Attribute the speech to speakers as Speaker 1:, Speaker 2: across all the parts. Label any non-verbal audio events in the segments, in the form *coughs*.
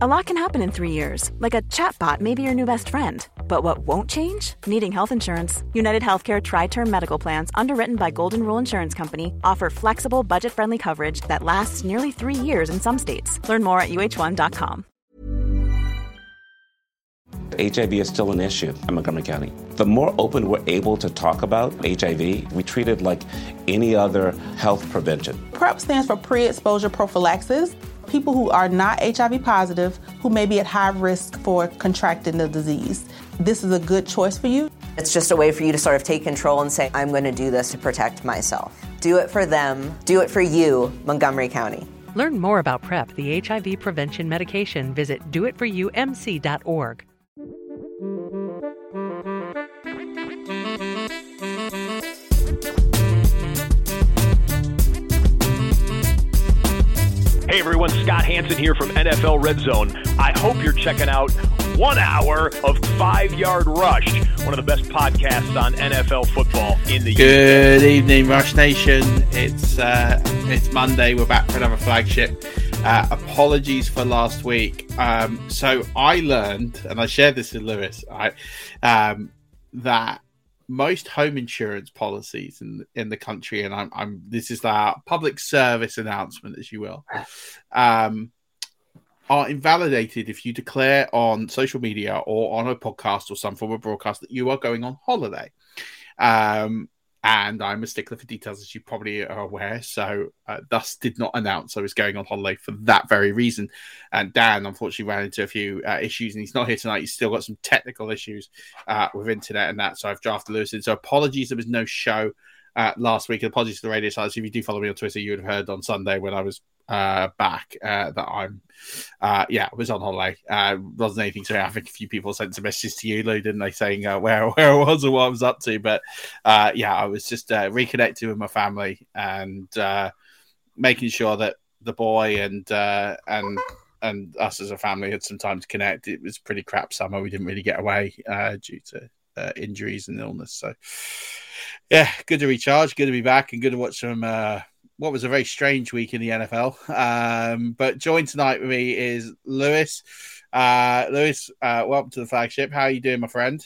Speaker 1: A lot can happen in three years, like a chatbot may be your new best friend. But what won't change? Needing health insurance. United Healthcare Tri Term Medical Plans, underwritten by Golden Rule Insurance Company, offer flexible, budget friendly coverage that lasts nearly three years in some states. Learn more at uh1.com.
Speaker 2: HIV is still an issue in Montgomery County. The more open we're able to talk about HIV, we treat it like any other health prevention.
Speaker 3: PrEP stands for pre exposure prophylaxis. People who are not HIV positive, who may be at high risk for contracting the disease. This is a good choice for you.
Speaker 4: It's just a way for you to sort of take control and say, I'm going to do this to protect myself. Do it for them, do it for you, Montgomery County.
Speaker 5: Learn more about PrEP, the HIV prevention medication. Visit doitforyoumc.org.
Speaker 6: Hey everyone, Scott Hanson here from NFL Red Zone. I hope you're checking out one hour of Five Yard Rush, one of the best podcasts on NFL football in the
Speaker 7: Good evening, Rush Nation. It's uh, it's Monday. We're back for another flagship. Uh, apologies for last week. Um, so I learned, and I shared this with Lewis, I, um, that most home insurance policies in in the country, and I'm, I'm this is our public service announcement, as you will, um, are invalidated if you declare on social media or on a podcast or some form of broadcast that you are going on holiday. Um, and I'm a stickler for details, as you probably are aware. So, uh, thus did not announce I was going on holiday for that very reason. And Dan, unfortunately, ran into a few uh, issues, and he's not here tonight. He's still got some technical issues uh, with internet and that. So, I've drafted Lewis in. So, apologies, there was no show uh, last week. Apologies to the radio side. If you do follow me on Twitter, you would have heard on Sunday when I was uh, back uh, that I'm, uh, yeah, I was on holiday. Uh, wasn't anything to. I think a few people sent some messages to you, Lou, didn't they, saying uh, where *laughs* where I was or what I was up to. But uh, yeah, I was just uh, reconnecting with my family and uh, making sure that the boy and uh, and and us as a family had some time to connect. It was pretty crap summer. We didn't really get away uh, due to uh, injuries and illness. So yeah, good to recharge, good to be back, and good to watch some. Uh, what was a very strange week in the NFL. Um, but joined tonight with me is Lewis. Uh, Lewis, uh, welcome to the flagship. How are you doing, my friend?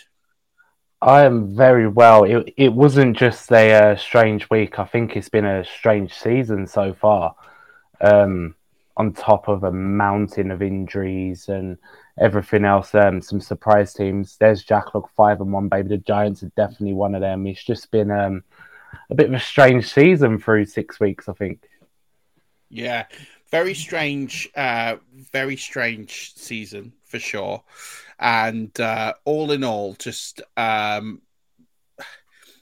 Speaker 8: I am very well. It it wasn't just a uh, strange week. I think it's been a strange season so far. Um, on top of a mountain of injuries and everything else, um, some surprise teams. There's Jack look five and one, baby. The Giants are definitely one of them. It's just been um, a bit of a strange season through six weeks, I think.
Speaker 7: Yeah, very strange, uh, very strange season for sure. And uh, all in all, just um,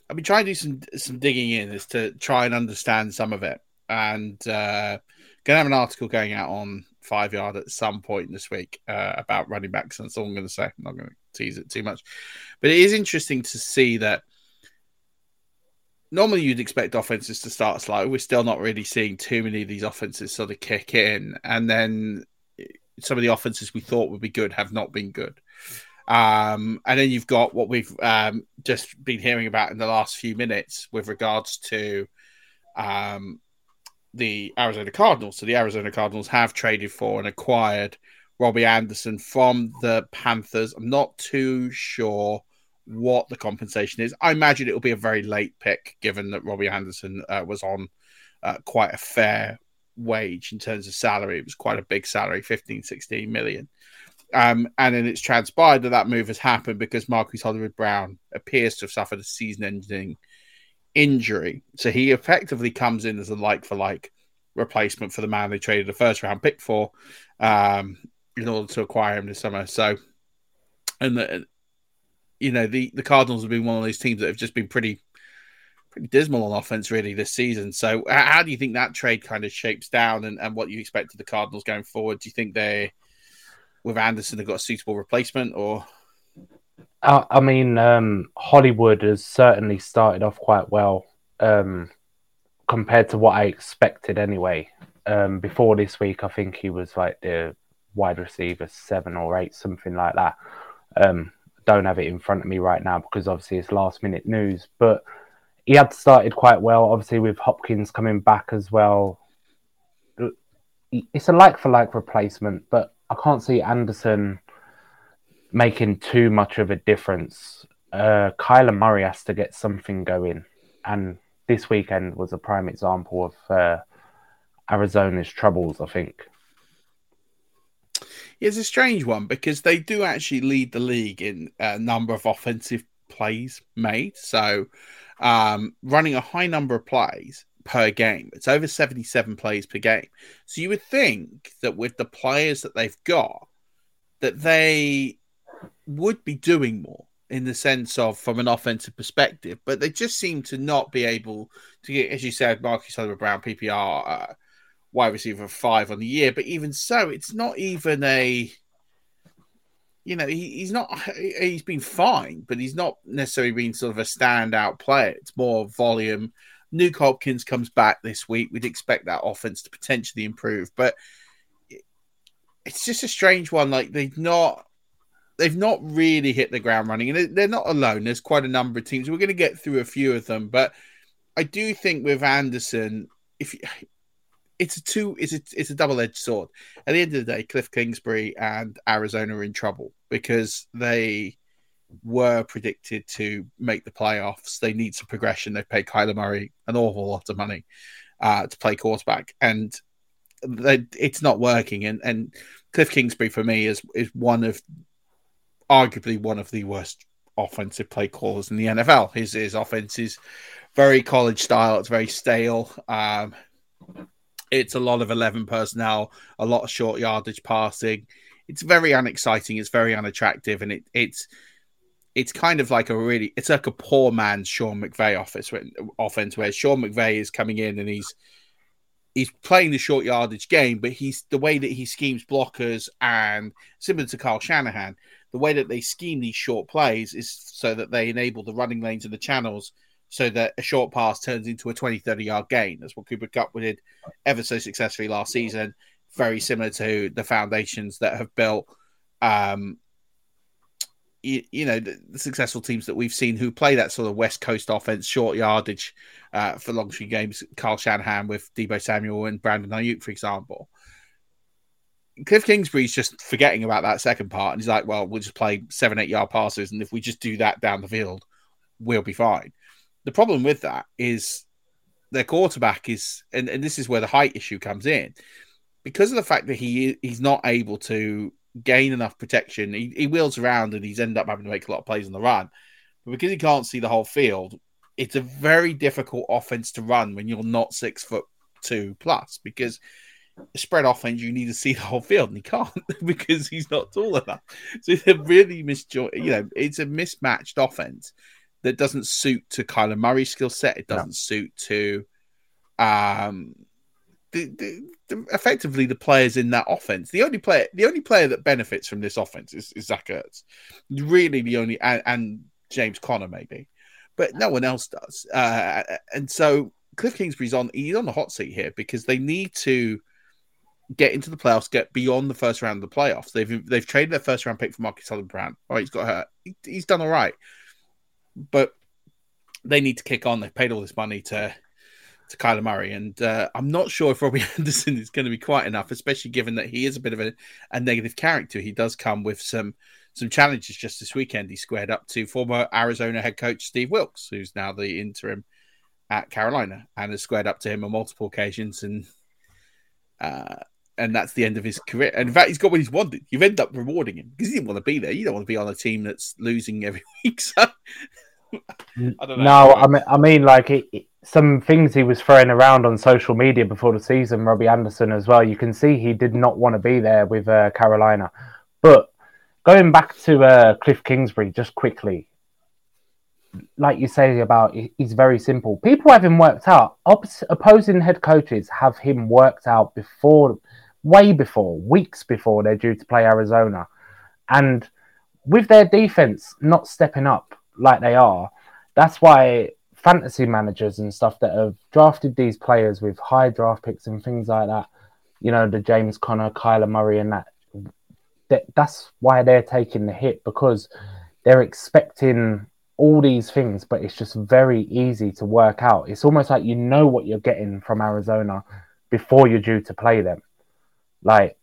Speaker 7: I've been trying to do some some digging in as to try and understand some of it, and uh, gonna have an article going out on Five Yard at some point this week uh, about running backs. And that's all I'm going to say. I'm not going to tease it too much, but it is interesting to see that normally you'd expect offenses to start slow. We're still not really seeing too many of these offenses sort of kick in, and then some of the offenses we thought would be good have not been good. Um, and then you've got what we've um, just been hearing about in the last few minutes with regards to um, the Arizona Cardinals. So the Arizona Cardinals have traded for and acquired Robbie Anderson from the Panthers. I'm not too sure what the compensation is. I imagine it will be a very late pick, given that Robbie Anderson uh, was on uh, quite a fair wage in terms of salary. It was quite a big salary, 15, 16 million. Um, and then it's transpired that that move has happened because Marcus Hollywood Brown appears to have suffered a season ending injury. So he effectively comes in as a like for like replacement for the man they traded a first round pick for um, in order to acquire him this summer. So, and the, you know, the, the Cardinals have been one of those teams that have just been pretty pretty dismal on offense really this season. So how do you think that trade kind of shapes down and, and what you expect of the Cardinals going forward? Do you think they with Anderson have got a suitable replacement or
Speaker 8: I, I mean um, Hollywood has certainly started off quite well um, compared to what I expected anyway. Um, before this week I think he was like the wide receiver seven or eight, something like that. Um, don't have it in front of me right now because obviously it's last minute news, but he had started quite well, obviously with Hopkins coming back as well. It's a like for like replacement, but I can't see Anderson making too much of a difference. Uh, Kyler Murray has to get something going, and this weekend was a prime example of uh, Arizona's troubles. I think.
Speaker 7: It's a strange one because they do actually lead the league in a number of offensive plays made. So um, running a high number of plays per game. It's over 77 plays per game. So you would think that with the players that they've got, that they would be doing more in the sense of from an offensive perspective, but they just seem to not be able to get, as you said, Marcus Sullivan Brown, PPR, uh, wide receiver five on the year. But even so, it's not even a you know, he, he's not, he's been fine, but he's not necessarily been sort of a standout player. It's more volume. Nuke Hopkins comes back this week. We'd expect that offense to potentially improve, but it's just a strange one. Like they've not, they've not really hit the ground running, and they're not alone. There's quite a number of teams. We're going to get through a few of them, but I do think with Anderson, if it's a two it's a it's a double edged sword. At the end of the day, Cliff Kingsbury and Arizona are in trouble because they were predicted to make the playoffs. They need some progression. They paid Kyler Murray an awful lot of money uh, to play quarterback, and they, it's not working. And and Cliff Kingsbury for me is is one of arguably one of the worst offensive play callers in the NFL. His his offense is very college style. It's very stale. Um, it's a lot of 11 personnel, a lot of short yardage passing. It's very unexciting. It's very unattractive. And it, it's, it's kind of like a really, it's like a poor man's Sean McVay office offense where Sean McVay is coming in and he's, he's playing the short yardage game, but he's the way that he schemes blockers and similar to Kyle Shanahan, the way that they scheme these short plays is so that they enable the running lanes and the channels so that a short pass turns into a 20, 30 yard gain. That's what Cooper Kupp did ever so successfully last season. Very similar to the foundations that have built, um, you, you know, the, the, successful teams that we've seen who play that sort of West Coast offense, short yardage uh, for long street games. Kyle Shanahan with Deebo Samuel and Brandon Aiyuk, for example. Cliff Kingsbury's just forgetting about that second part, and he's like, "Well, we'll just play seven, eight yard passes, and if we just do that down the field, we'll be fine." The problem with that is their quarterback is, and, and this is where the height issue comes in, because of the fact that he he's not able to gain enough protection. He, he wheels around and he's ended up having to make a lot of plays on the run, but because he can't see the whole field, it's a very difficult offense to run when you're not six foot two plus because spread offense you need to see the whole field and he can't *laughs* because he's not tall enough. So it's a really misjoined you know it's a mismatched offense that doesn't suit to Kyler Murray's skill set. It doesn't suit to um the, the, the, effectively the players in that offense. The only player the only player that benefits from this offense is, is Zach Ertz. Really the only and, and, James Conner maybe. But no one else does. Uh, and so Cliff Kingsbury's on he's on the hot seat here because they need to get into the playoffs, get beyond the first round of the playoffs. They've they've traded their first round pick for Marcus Sullivan Brown. All right, he's got hurt. He, he's done all right but they need to kick on. They've paid all this money to to Kyler Murray, and uh, I'm not sure if Robbie *laughs* Anderson is going to be quite enough, especially given that he is a bit of a, a negative character. He does come with some some challenges. Just this weekend, he squared up to former Arizona head coach Steve Wilks, who's now the interim at Carolina, and has squared up to him on multiple occasions. And Uh, and that's the end of his career. And in fact, he's got what he's wanted. You've ended up rewarding him because he didn't want to be there. You don't want to be on a team that's losing every *laughs* week. So
Speaker 8: I don't know. No, I mean, I mean, like it, it, some things he was throwing around on social media before the season. Robbie Anderson as well. You can see he did not want to be there with uh, Carolina. But going back to uh, Cliff Kingsbury, just quickly, like you say about he's very simple. People have him worked out. opposing head coaches have him worked out before, way before, weeks before they're due to play Arizona, and with their defense not stepping up like they are, that's why fantasy managers and stuff that have drafted these players with high draft picks and things like that, you know, the James Conner, Kyler Murray, and that, that that's why they're taking the hit because they're expecting all these things, but it's just very easy to work out. It's almost like you know what you're getting from Arizona before you're due to play them. Like,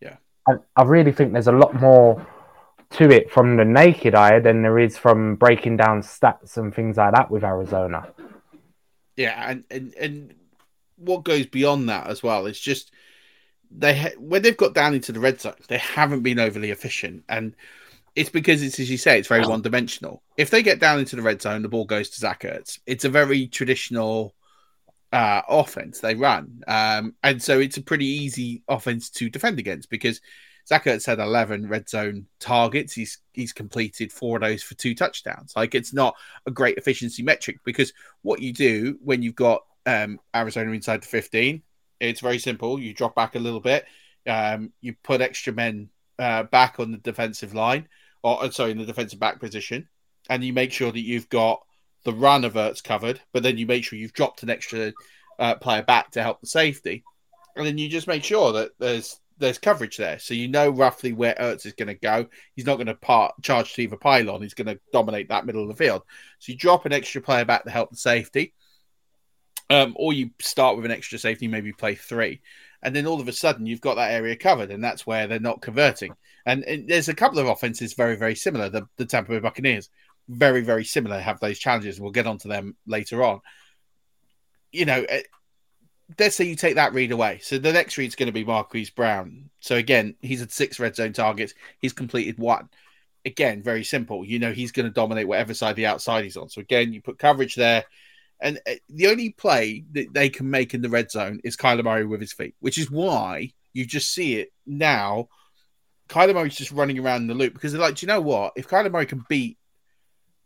Speaker 7: yeah,
Speaker 8: I, I really think there's a lot more to it from the naked eye than there is from breaking down stats and things like that with Arizona.
Speaker 7: Yeah, and and, and what goes beyond that as well is just they ha- when they've got down into the red zone, they haven't been overly efficient, and it's because it's as you say, it's very one dimensional. If they get down into the red zone, the ball goes to Zach Ertz. It's a very traditional uh, offense they run, um, and so it's a pretty easy offense to defend against because Zach Ertz had 11 red zone targets. He's he's completed four of those for two touchdowns. Like it's not a great efficiency metric because what you do when you've got um, Arizona inside the 15, it's very simple. You drop back a little bit. Um, you put extra men uh, back on the defensive line, or uh, sorry, in the defensive back position, and you make sure that you've got the run of Ertz covered, but then you make sure you've dropped an extra uh, player back to help the safety, and then you just make sure that there's there's coverage there, so you know roughly where Ertz is going to go. He's not going to part charge to either pylon. He's going to dominate that middle of the field. So you drop an extra player back to help the safety, um, or you start with an extra safety, maybe play three, and then all of a sudden you've got that area covered, and that's where they're not converting. And, and there's a couple of offenses very very similar. The, the Tampa Bay Buccaneers very very similar have those challenges. And we'll get onto them later on. You know, eh, let's say you take that read away. So the next read's going to be Marquise Brown. So again, he's had six red zone targets. He's completed one. Again, very simple. You know he's going to dominate whatever side the outside he's on. So again, you put coverage there. And uh, the only play that they can make in the red zone is Kyler Murray with his feet, which is why you just see it now. Kyler Murray's just running around in the loop because they're like, do you know what? If Kyler Murray can beat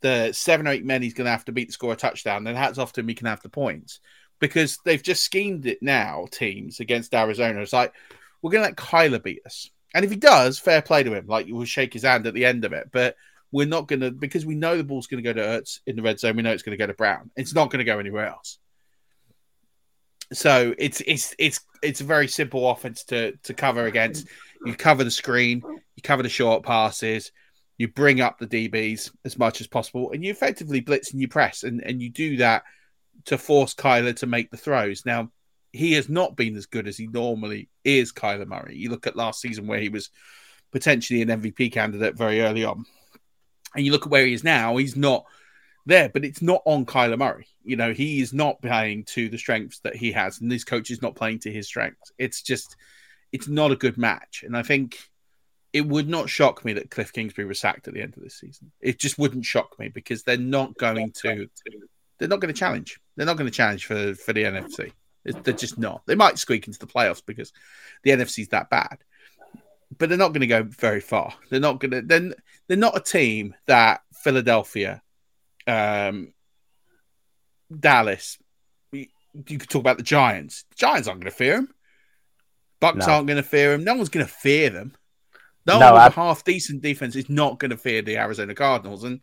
Speaker 7: the seven or eight men he's going to have to beat to score a touchdown, then hats off to him, he can have the points because they've just schemed it now, teams against Arizona. It's like, we're going to let Kyler beat us. And if he does, fair play to him. Like, you will shake his hand at the end of it. But we're not going to, because we know the ball's going to go to Ertz in the red zone. We know it's going to go to Brown. It's not going to go anywhere else. So it's it's it's it's a very simple offense to to cover against. You cover the screen, you cover the short passes, you bring up the DBs as much as possible, and you effectively blitz and you press, and and you do that to force Kyler to make the throws. Now, he has not been as good as he normally is, Kyler Murray. You look at last season where he was potentially an MVP candidate very early on. And you look at where he is now, he's not there, but it's not on Kyler Murray. You know, he is not playing to the strengths that he has, and this coach is not playing to his strengths. It's just, it's not a good match. And I think it would not shock me that Cliff Kingsbury was sacked at the end of this season. It just wouldn't shock me because they're not going to they're not going to challenge. They're not going to challenge for, for the NFC. They're just not. They might squeak into the playoffs because the NFC's that bad, but they're not going to go very far. They're not going to. Then they're not a team that Philadelphia, um, Dallas. You, you could talk about the Giants. The Giants aren't going to fear them. Bucks no. aren't going to fear them. No one's going to fear them. No, no a half decent defense is not going to fear the Arizona Cardinals. And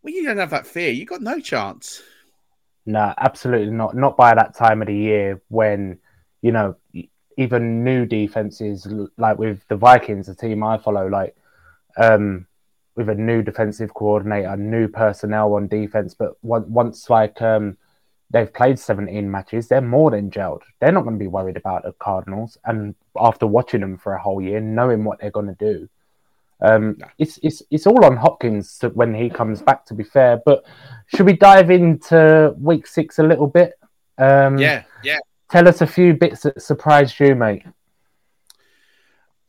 Speaker 7: when you don't have that fear, you got no chance.
Speaker 8: No, absolutely not. Not by that time of the year when, you know, even new defenses, like with the Vikings, the team I follow, like um, with a new defensive coordinator, new personnel on defense, but once like um, they've played 17 matches, they're more than gelled. They're not going to be worried about the Cardinals. And after watching them for a whole year, knowing what they're going to do, um, no. It's it's it's all on Hopkins when he comes back. To be fair, but should we dive into week six a little bit?
Speaker 7: Um, yeah, yeah.
Speaker 8: tell us a few bits that surprised you, mate.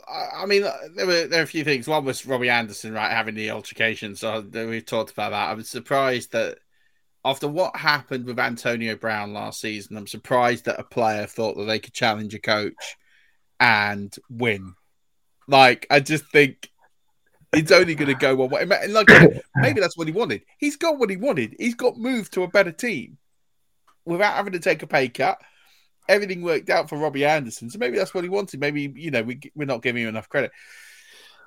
Speaker 7: I mean, there were there are a few things. One was Robbie Anderson, right, having the altercation. So we've talked about that. I was surprised that after what happened with Antonio Brown last season, I'm surprised that a player thought that they could challenge a coach and win. Like, I just think it's only going to go one way. Like, *coughs* maybe that's what he wanted. He's got what he wanted. He's got moved to a better team without having to take a pay cut everything worked out for Robbie Anderson. So maybe that's what he wanted. Maybe you know we we're not giving him enough credit.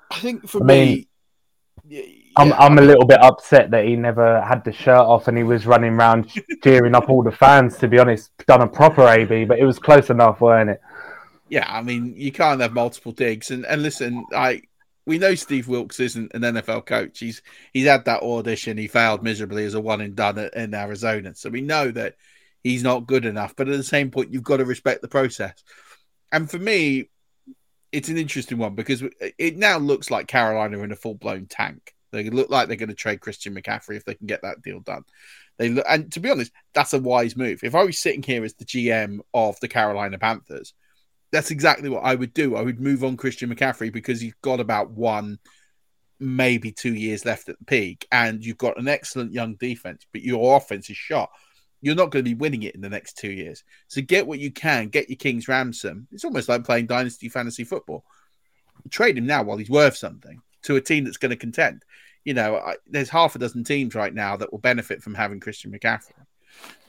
Speaker 7: I think for I me,
Speaker 8: yeah, I'm I'm a little bit upset that he never had the shirt off and he was running around *laughs* cheering up all the fans. To be honest, done a proper AB, but it was close enough, weren't it?
Speaker 7: Yeah, I mean you can't have multiple digs. And and listen, I we know Steve Wilks isn't an NFL coach. He's he's had that audition. He failed miserably as a one and done in Arizona. So we know that he's not good enough. But at the same point, you've got to respect the process. And for me, it's an interesting one because it now looks like Carolina are in a full blown tank. They look like they're going to trade Christian McCaffrey if they can get that deal done. They look, and to be honest, that's a wise move. If I was sitting here as the GM of the Carolina Panthers, that's exactly what I would do. I would move on Christian McCaffrey because he's got about one, maybe two years left at the peak, and you've got an excellent young defense, but your offense is shot you're not going to be winning it in the next two years. So get what you can, get your king's ransom. It's almost like playing dynasty fantasy football. Trade him now while he's worth something to a team that's going to contend. You know, I, there's half a dozen teams right now that will benefit from having Christian McCaffrey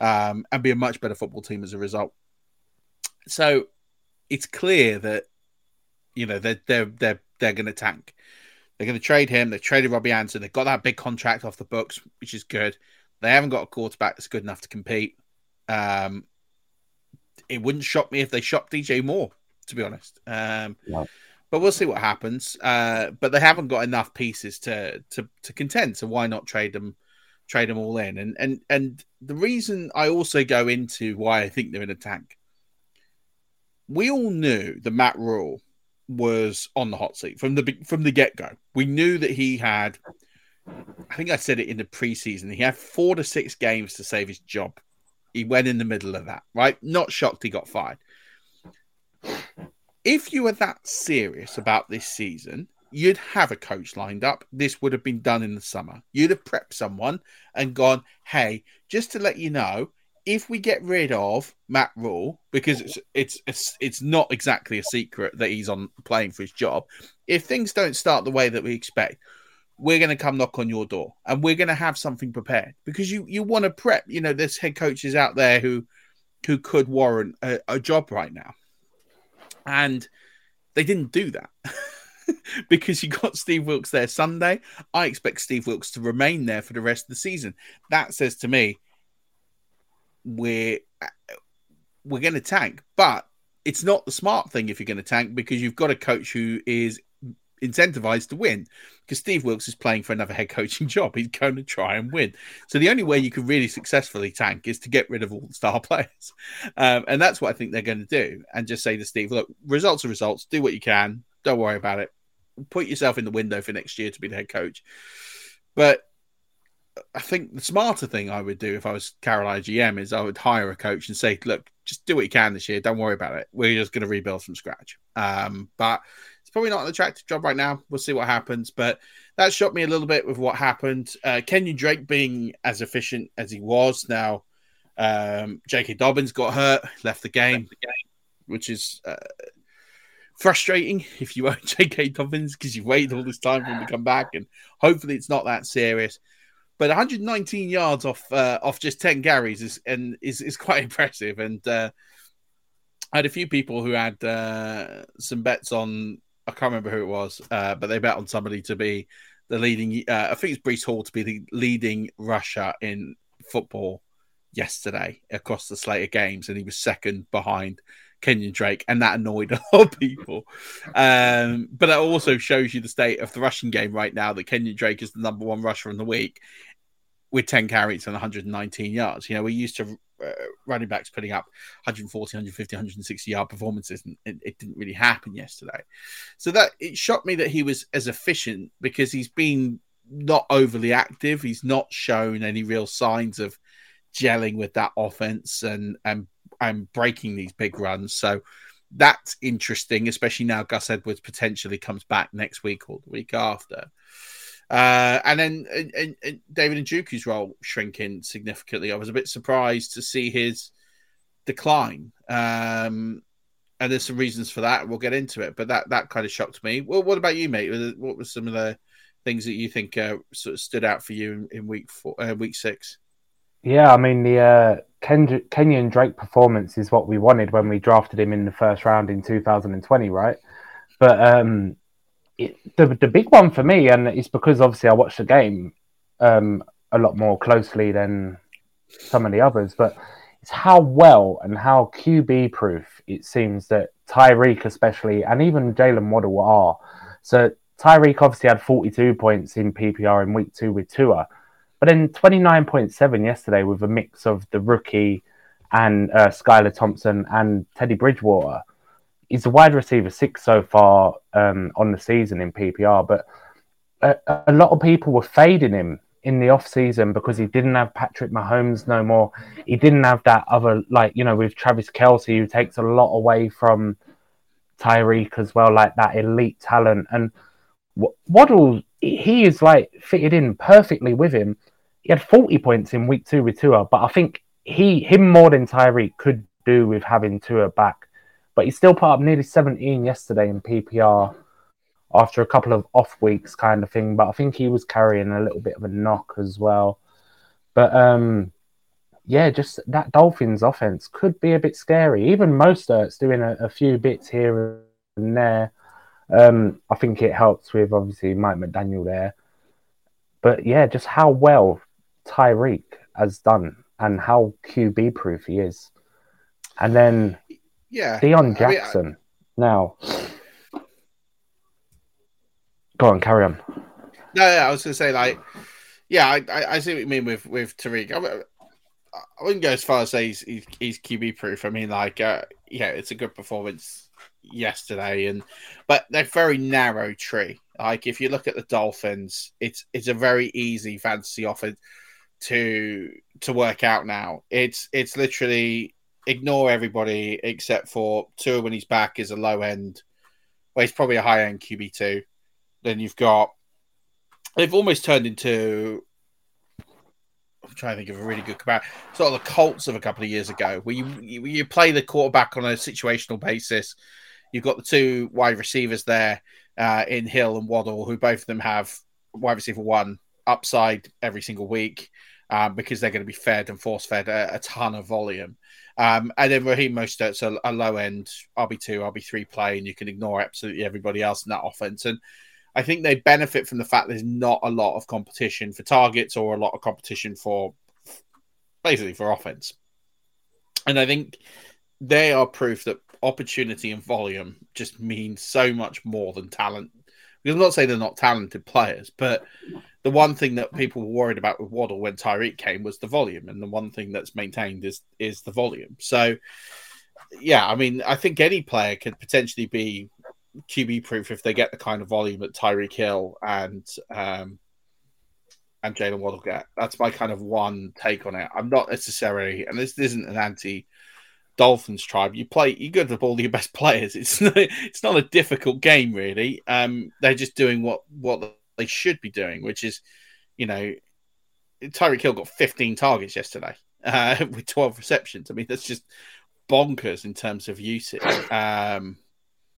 Speaker 7: um, and be a much better football team as a result. So it's clear that you know they're they're they're they're going to tank. They're going to trade him. They traded Robbie Anderson. They've got that big contract off the books, which is good. They haven't got a quarterback that's good enough to compete. Um, it wouldn't shock me if they shot DJ Moore, to be honest. Um, But we'll see what happens. Uh, but they haven't got enough pieces to to to contend. So why not trade them? Trade them all in. And and and the reason I also go into why I think they're in a tank. We all knew the Matt Rhule was on the hot seat from the from the get go. We knew that he had I think I said it in the preseason. He had four to six games to save his job. He went in the middle of that, right? Not shocked he got fired. If you were that serious about this season, you'd have a coach lined up. This would have been done in the summer. You'd have prepped someone and gone, hey, just to let you know, if we get rid of Matt Rhule, because it's it's it's, it's not exactly a secret that he's on playing for his job, if things don't start the way that we expect, we're going to come knock on your door and we're going to have something prepared because you you want to prep you know there's head coaches out there who who could warrant a, a job right now and they didn't do that *laughs* because you got Steve Wilks there Sunday. I expect Steve Wilks to remain there for the rest of the season. That says to me, we're we're going to tank, but it's not the smart thing if you're going to tank because you've got a coach who is incentivized to win because Steve Wilks is playing for another head coaching *laughs* job. He's going to try and win. So the only way you can really successfully tank is to get rid of all the star *laughs* players. Um, and that's what I think they're going to do. And just say to Steve, look, results are results. Do what you can. Don't worry about it. Put yourself in the window for next year to be the head coach. But I think the smarter thing I would do if I was Carolina GM is I would hire a coach and say, look, just do what you can this year. Don't worry about it. We're just going to rebuild from scratch. Um, but probably not an attractive job right now. We'll see what happens. But that shocked me a little bit with what happened. Uh, Kenyon Drake being as efficient as he was. Now, um, J.K. Dobbins got hurt, left the game, which is uh, frustrating if you own *laughs* J.K. Dobbins because you've waited all this time for him to come back, and hopefully it's not that serious. But 119 yards off uh, off just 10 carries is and is, is quite *laughs* impressive. And uh, I had a few people who had uh, some bets on I can't remember who it was, uh, but they bet on somebody to be the leading. Uh, I think it's Breece Hall to be the leading rusher in football yesterday across the slate of games, and he was second behind Kenyon Drake, and that annoyed a lot of people. Um, but that also shows you the state of the rushing game right now. That Kenyon Drake is the number one rusher in the week with 10 carries and 119 yards. You know, we used to uh, running backs putting up 140, 150, 160 yard performances, and it, it, didn't really happen yesterday. So that it shocked me that he was as efficient because he's been not overly active. He's not shown any real signs of gelling with that offense and and and breaking these big runs. So that's interesting, especially now Gus Edwards potentially comes back next week or the week after. Uh, and then and, and David Njoku's role shrinking significantly. I was a bit surprised to see his decline. Um, and there's some reasons for that. We'll get into it, but that that kind of shocked me. Well, what about you, mate? What were some of the things that you think uh, sort of stood out for you in, in week four, uh, week six?
Speaker 8: Yeah, I mean the uh, Ken- Kenyon Drake performance is what we wanted when we drafted him in the first round in 2020, right? But um, it, the the big one for me, and it's because obviously I watched the game um, a lot more closely than some of the others, but it's how well and how QB proof it seems that Tyreek, especially, and even Jalen Waddle are. So Tyreek obviously had 42 points in PPR in week two with Tua, but then 29.7 yesterday with a mix of the rookie and uh, Skylar Thompson and Teddy Bridgewater. He's a wide receiver six so far um, on the season in PPR, but a, a lot of people were fading him in the off season because he didn't have Patrick Mahomes no more. He didn't have that other like you know with Travis Kelce who takes a lot away from Tyreek as well, like that elite talent. And Waddle, he is like fitted in perfectly with him. He had 40 points in week two with Tua, but I think he him more than Tyreek could do with having Tua back. But he still put up nearly 17 yesterday in PPR after a couple of off weeks kind of thing. But I think he was carrying a little bit of a knock as well. But um, yeah, just that Dolphins offense could be a bit scary. Even Mostert's doing a, a few bits here and there. Um, I think it helps with obviously Mike McDaniel there. But yeah, just how well Tyreek has done and how QB proof he is. And then
Speaker 7: yeah,
Speaker 8: Deon Jackson. I mean, I... Now, Go on, carry on.
Speaker 7: No, I was going to say like, yeah, I, I, I, see what you mean with with Tyreek. I, I wouldn't go as far as say he's, he's, he's QB proof. I mean, like, uh, yeah, it's a good performance yesterday, and but they're very narrow tree. Like, if you look at the Dolphins, it's it's a very easy fantasy offer to to work out now. It's it's literally ignore everybody except for Tua when he's back is a low end. Well, he's probably a high end QB two. Then you've got they've almost turned into I'm trying to think of a really good comparison. Sort of the Colts of a couple of years ago, where you, you, you play the quarterback on a situational basis. You've got the two wide receivers there uh, in Hill and Waddle, who both of them have wide receiver one upside every single week um, because they're going to be fed and force fed a, a, ton of volume. Um, and then Raheem Mostert's a, a low end RB two, RB three play, and you can ignore absolutely everybody else in that offense. And I think they benefit from the fact there's not a lot of competition for targets or a lot of competition for basically for offense. And I think they are proof that opportunity and volume just mean so much more than talent. Because I'm not saying they're not talented players, but the one thing that people were worried about with Waddle when Tyreek came was the volume, and the one thing that's maintained is is the volume. So, yeah, I mean, I think any player could potentially be QB proof if they get the kind of volume that Tyreek Hill and um, and Jalen Waddle get. That's my kind of one take on it. I'm not necessarily, and this isn't an anti Dolphins tribe. You play, you go to all your best *laughs* players. It's not, it's not a difficult game really. Um, they're just doing what what they should be doing, which is, you know, Tyreek Hill got 15 targets yesterday uh, *laughs* with 12 receptions. I mean, that's just bonkers in terms of usage. Um,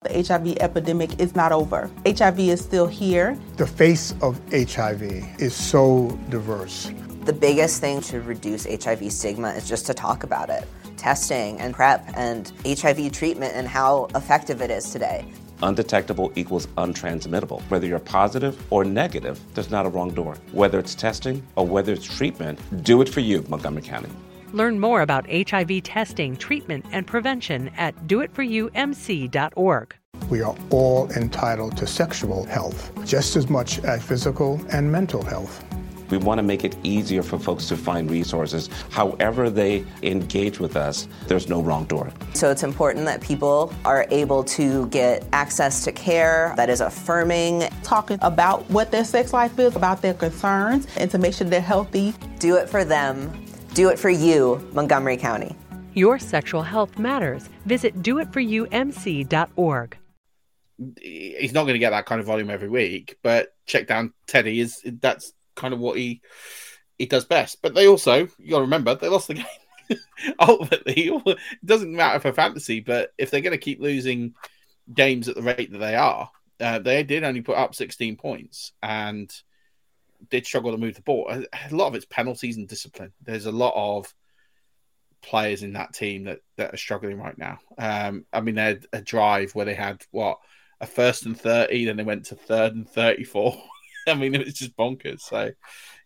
Speaker 3: the HIV epidemic is not over. HIV is still here.
Speaker 9: The face of HIV is so diverse.
Speaker 4: The biggest thing to reduce HIV stigma is just to talk about it. Testing and PrEP and HIV treatment and how effective it is today.
Speaker 2: Undetectable equals untransmittable. Whether you're positive or negative, there's not a wrong door. Whether it's testing or whether it's treatment, do it for you, Montgomery County.
Speaker 5: Learn more about HIV testing, treatment, and prevention at doitforyoumc.org.
Speaker 9: We are all entitled to sexual health, just as much as physical and mental health.
Speaker 2: We want to make it easier for folks to find resources. However, they engage with us, there's no wrong door.
Speaker 4: So it's important that people are able to get access to care that is affirming.
Speaker 3: Talking about what their sex life is, about their concerns, and to make sure they're healthy.
Speaker 4: Do it for them do it for you, Montgomery County.
Speaker 5: Your sexual health matters. Visit doitforyoumc.org.
Speaker 7: He's not going to get that kind of volume every week, but check down Teddy is that's kind of what he he does best. But they also, you got to remember, they lost the game. *laughs* Ultimately, it doesn't matter for fantasy, but if they're going to keep losing games at the rate that they are, uh, they did only put up 16 points and did struggle to move the ball. A, lot of it's penalties and discipline. There's a lot of players in that team that, that are struggling right now. Um, I mean, they had a drive where they had what a first and 30, then they went to third and 34. *laughs* *laughs* I mean, it was just bonkers. So,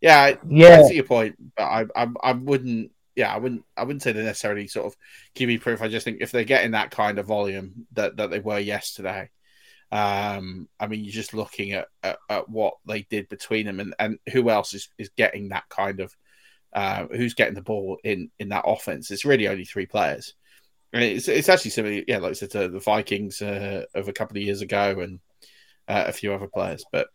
Speaker 7: yeah, yeah, I see your point, but I, I, I wouldn't. Yeah, I wouldn't. I wouldn't say they're necessarily sort of give me proof. I just think if they're getting that kind of volume that, that they were yesterday, um, I mean, you're just looking at, at, at, what they did between them, and, and who else is, is getting that kind of uh, who's getting the ball in in that offense. It's really only three players. it's it's actually similar, yeah, like I said to the Vikings uh, of a couple of years ago, and uh, a few other players. But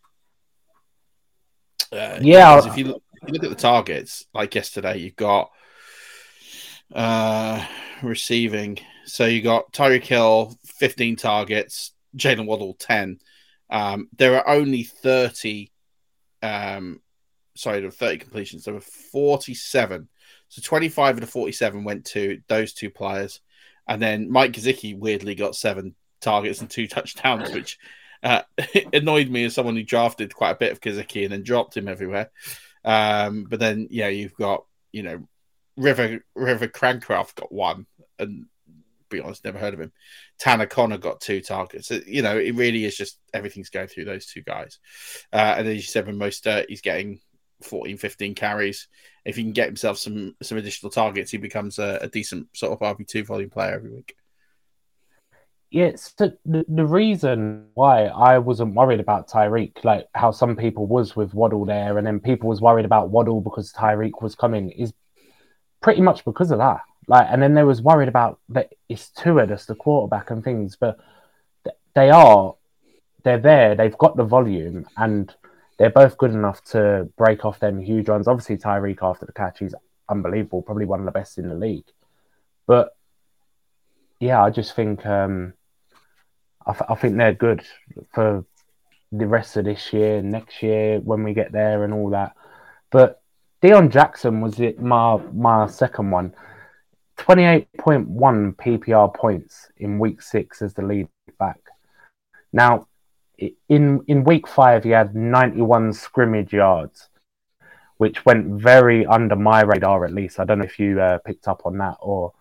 Speaker 7: uh, yeah, if you look, if you look at the targets, like yesterday, you've got uh, receiving. So you got Tyreek Hill, 15 targets, Jalen Waddle 10. Um, there are only 30, um, sorry, there were 30 completions. There were 47. So 25 of the 47 went to those two players. And then Mike Gesicki weirdly got seven targets and two touchdowns, which uh, *laughs* annoyed me as someone who drafted quite a bit of Gesicki and then dropped him everywhere. Um, but then, yeah, you've got, you know, River River Cracraft got one, and be honest, never heard of him. Tanner Conner got two targets. You know, it really is just everything's going through those two guys. Uh, and as you said, with most uh, he's getting 14, 15 carries. If he can get himself some some additional targets, he becomes a, a decent sort of RB two volume player every week.
Speaker 8: Yeah, the, the reason why I wasn't worried about Tyreek, like how some people was with Waddle there, and then people was worried about Waddle because Tyreek was coming, is pretty much because of that. Like, and then they was worried about that it's Tua that's the quarterback and things, but they are, they're there. They've got the volume, and they're both good enough to break off them huge runs. Obviously, Tyreek after the catch, he's unbelievable, probably one of the best in the league. But yeah, I just think um, I, th- I think they're good for the rest of this year, next year when we get there, and all that. But Deon Jackson was it my my second one. 28.1 PPR points in week six as the lead back. Now, in in week five, he had 91 scrimmage yards, which went very under my radar. At least I don't know if you uh, picked up on that or,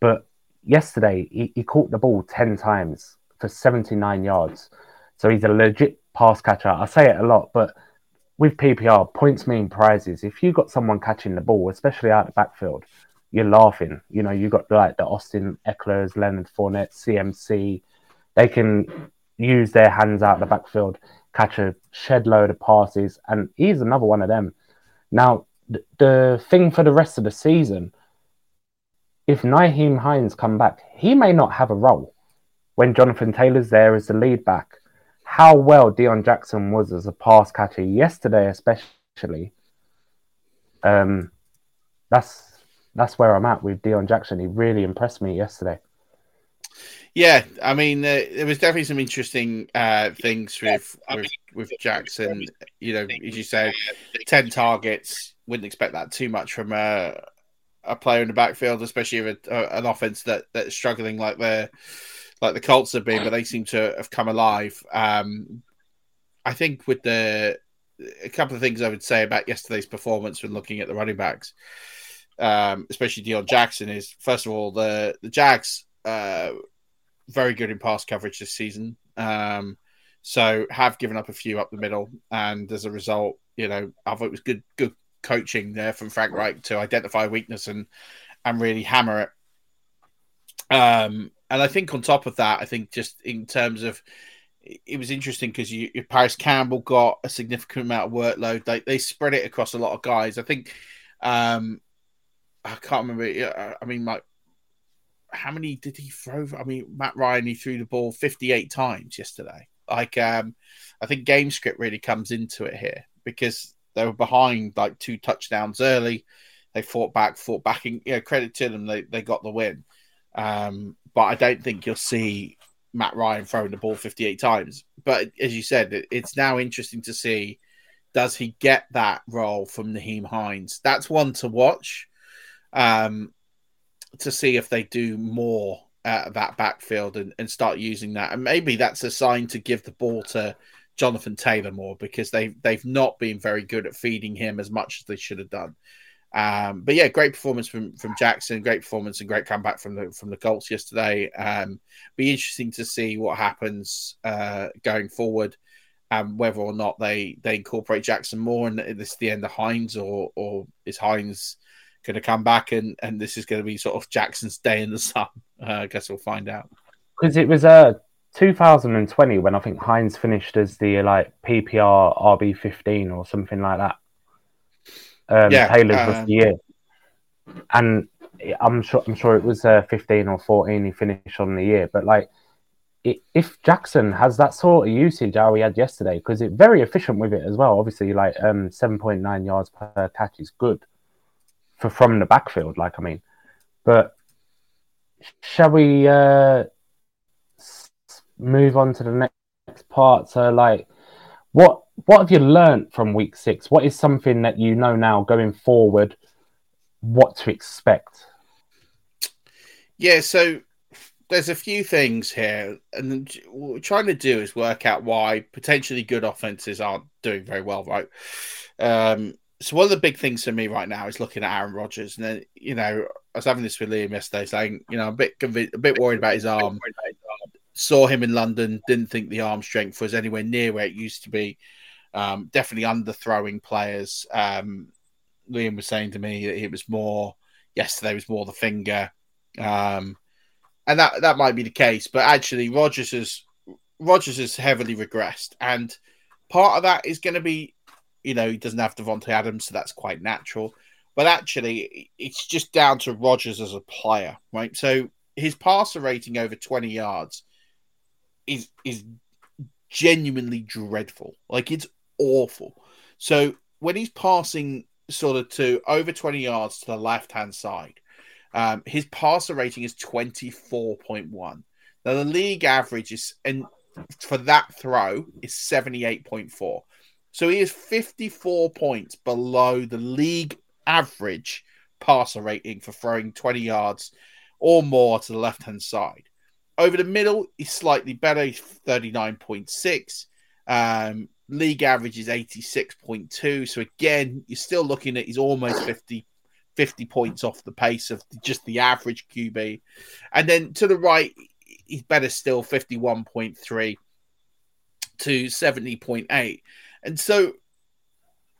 Speaker 8: but yesterday he, he caught the ball 10 times for 79 yards, so he's a legit pass catcher. I say it a lot, but with PPR, points mean prizes. If you got someone catching the ball, especially out the backfield, you're laughing. You know, you got like the Austin Ekelers, Leonard Fournette, CMC. They can use their hands out the backfield, catch a shed load of passes, and he's another one of them. Now, th- the thing for the rest of the season, if Nyheim Hines come back, he may not have a role when Jonathan Taylor's there as the lead back. How well Deon Jackson was as a pass catcher yesterday, especially. Um, that's that's where I'm at with Deon Jackson. He really impressed me yesterday.
Speaker 7: Yeah, I mean, uh, there was definitely some interesting uh, things with, with, with Jackson. You know, as you said, ten targets. Wouldn't expect that too much from a a player in the backfield, especially an offense that that's struggling like the like the Colts have been, but they seem to have come alive. Um, I think with the a couple of things I would say about yesterday's performance when looking at the running backs, um, especially Deon Jackson, is first of all the the Jags. Uh, very good in pass coverage this season. Um, so have given up a few up the middle, and as a result, you know, I thought it was good good coaching there from Frank Reich to identify weakness and and really hammer it. Um, and I think on top of that, I think just in terms of it was interesting because you, Parris Campbell got a significant amount of workload. They they spread it across a lot of guys. I think um, I can't remember. I mean, like how many did he throw? I mean, Matt Ryan, he threw the ball 58 times yesterday. Like, um, I think game script really comes into it here because they were behind like two touchdowns early. they fought back, fought back, and you know, credit to them, they they got the win. Um, but I don't think you'll see Matt Ryan throwing the ball 58 times. But as you said, it, it's now interesting to see does he get that role from Nyheim Hines? That's one to watch um, to see if they do more at that backfield and, and start using that. And maybe that's a sign to give the ball to Jonathan Taylor more because they they've not been very good at feeding him as much as they should have done. Um, but yeah, great performance from from Jackson, great performance and great comeback from the from the Colts yesterday. Um, be interesting to see what happens uh, going forward, um, whether or not they they incorporate Jackson more, and this is the end of Hines, or or is Hines going to come back and and this is going to be sort of Jackson's day in the sun? *laughs* Uh, I guess we'll find out.
Speaker 8: Because it was uh 2020 when I think Hines finished as the like PPR RB 15 or something like that um, yeah, Taylor's uh, rookie year, and I'm sure I'm sure it was uh, 15 or 14 he finished on the year. But like, if Jackson has that sort of usage how he had yesterday, because it's very efficient with it as well. Obviously, like um, 7.9 yards per catch is good for from the backfield. Like I mean, but shall we uh, move on to the next part? So like, what what have you learned from week six? What is something that you know now going forward? What to expect?
Speaker 7: Yeah, so there's a few things here, and what we're trying to do is work out why potentially good offenses aren't doing very well, right? Um, so one of the big things for me right now is looking at Aaron Rodgers, and then you know I was having this with Liam yesterday, saying you know I'm a bit a bit worried about his arm. Saw him in London, didn't think the arm strength was anywhere near where it used to be. Um, definitely underthrowing players. Um, Liam was saying to me that it was more yesterday was more the finger, um, and that that might be the case. But actually, Rodgers has Rodgers has heavily regressed, and part of that is going to be, you know, he doesn't have Davante Adams, so that's quite natural. But actually, it's just down to Rodgers as a player, right? So his passer rating over twenty yards is is genuinely dreadful. Like it's awful. So when he's passing sort of to over 20 yards to the left hand side, um, his passer rating is 24.1. Now the league average is and for that throw is 78.4. So he is 54 points below the league average passer rating for throwing 20 yards or more to the left hand side. Over the middle, he's slightly better, he's 39.6. Um, League average is 86.2. So again, you're still looking at he's almost 50, 50 points off the pace of just the average QB. And then to the right, he's better still 51.3 to 70.8. And so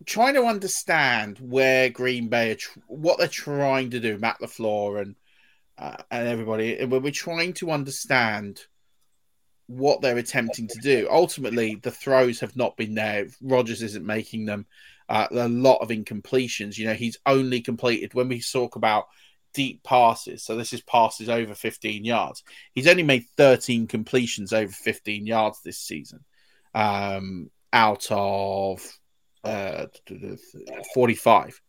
Speaker 7: trying to understand where Green Bay are tr- what they're trying to do, Matt LaFleur and uh, and everybody, we're trying to understand what they're attempting to do. Ultimately, the throws have not been there. Rodgers isn't making them. Uh, a lot of incompletions. You know, he's only completed when we talk about deep passes. So this is passes over 15 yards. He's only made 13 completions over 15 yards this season, um, out of uh, 45.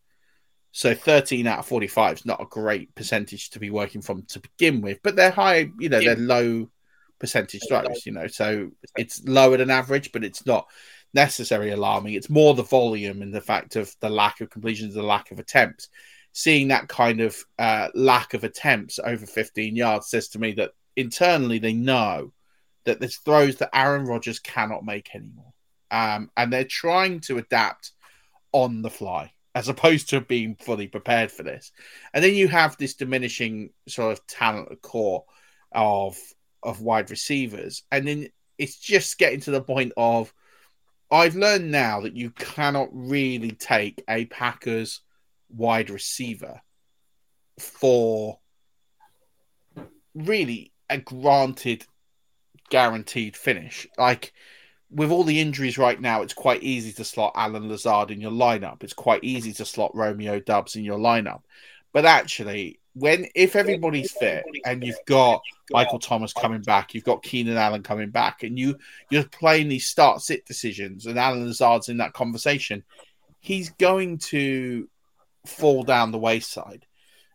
Speaker 7: So 13 out of 45 is not a great percentage to be working from to begin with, but they're high, you know, they're low percentage throws, you know, so it's lower than average, but it's not necessarily alarming. It's more the volume and the fact of the lack of completions, the lack of attempts. Seeing that kind of uh, lack of attempts over 15 yards says to me that internally they know that there's throws that Aaron Rodgers cannot make anymore. Um, and they're trying to adapt on the fly as opposed to being fully prepared for this. And then you have this diminishing sort of talent core of of wide receivers. And then it's just getting to the point of I've learned now that you cannot really take a Packers wide receiver for really a granted guaranteed finish. Like with all the injuries right now, it's quite easy to slot Allen Lazard in your lineup. It's quite easy to slot Romeo Doubs in your lineup. But actually, when if everybody's fit and you've got Michael Thomas coming back, you've got Keenan Allen coming back, and you you're playing these start sit decisions, and Allen Lazard's in that conversation, he's going to fall down the wayside.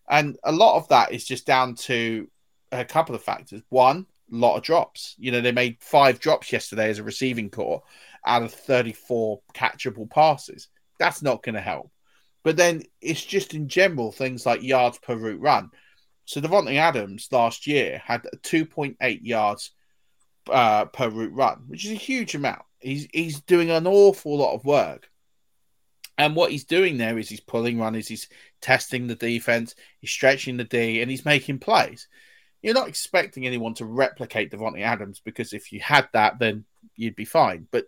Speaker 7: And a lot of that is just down to a couple of factors. One, lot of drops. You know, they made five drops yesterday as a receiving corps out of 34 catchable passes. That's not going to help. But then it's just in general things like yards per route run. So Davante Adams last year had 2.8 yards uh, per route run, which is a huge amount. He's he's doing an awful lot of work. And what he's doing there is he's pulling runners, he's testing the defense, he's stretching the D, and he's making plays. You're not expecting anyone to replicate Davante Adams because if you had that, then you'd be fine. But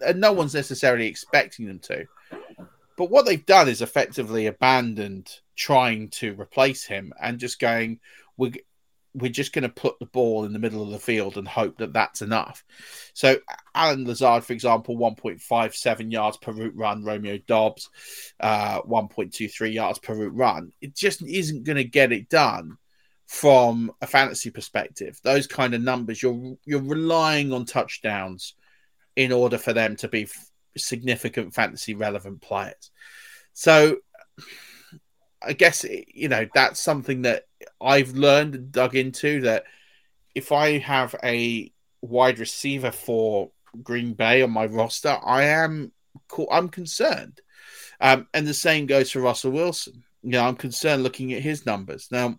Speaker 7: and no one's necessarily expecting them to. But what they've done is effectively abandoned trying to replace him and just going, we're, we're just going to put the ball in the middle of the field and hope that that's enough. So, Allen Lazard, for example, 1.57 yards per route run, Romeo Doubs, uh, 1.23 yards per route run. It just isn't going to get it done from a fantasy perspective. Those kind of numbers, you're you're relying on touchdowns in order for them to be significant fantasy relevant players. So I guess you know that's something that I've learned and dug into that if I have a wide receiver for Green Bay on my roster, I am I'm concerned. Um, and the same goes for Russell Wilson. You know, I'm concerned looking at his numbers. Now,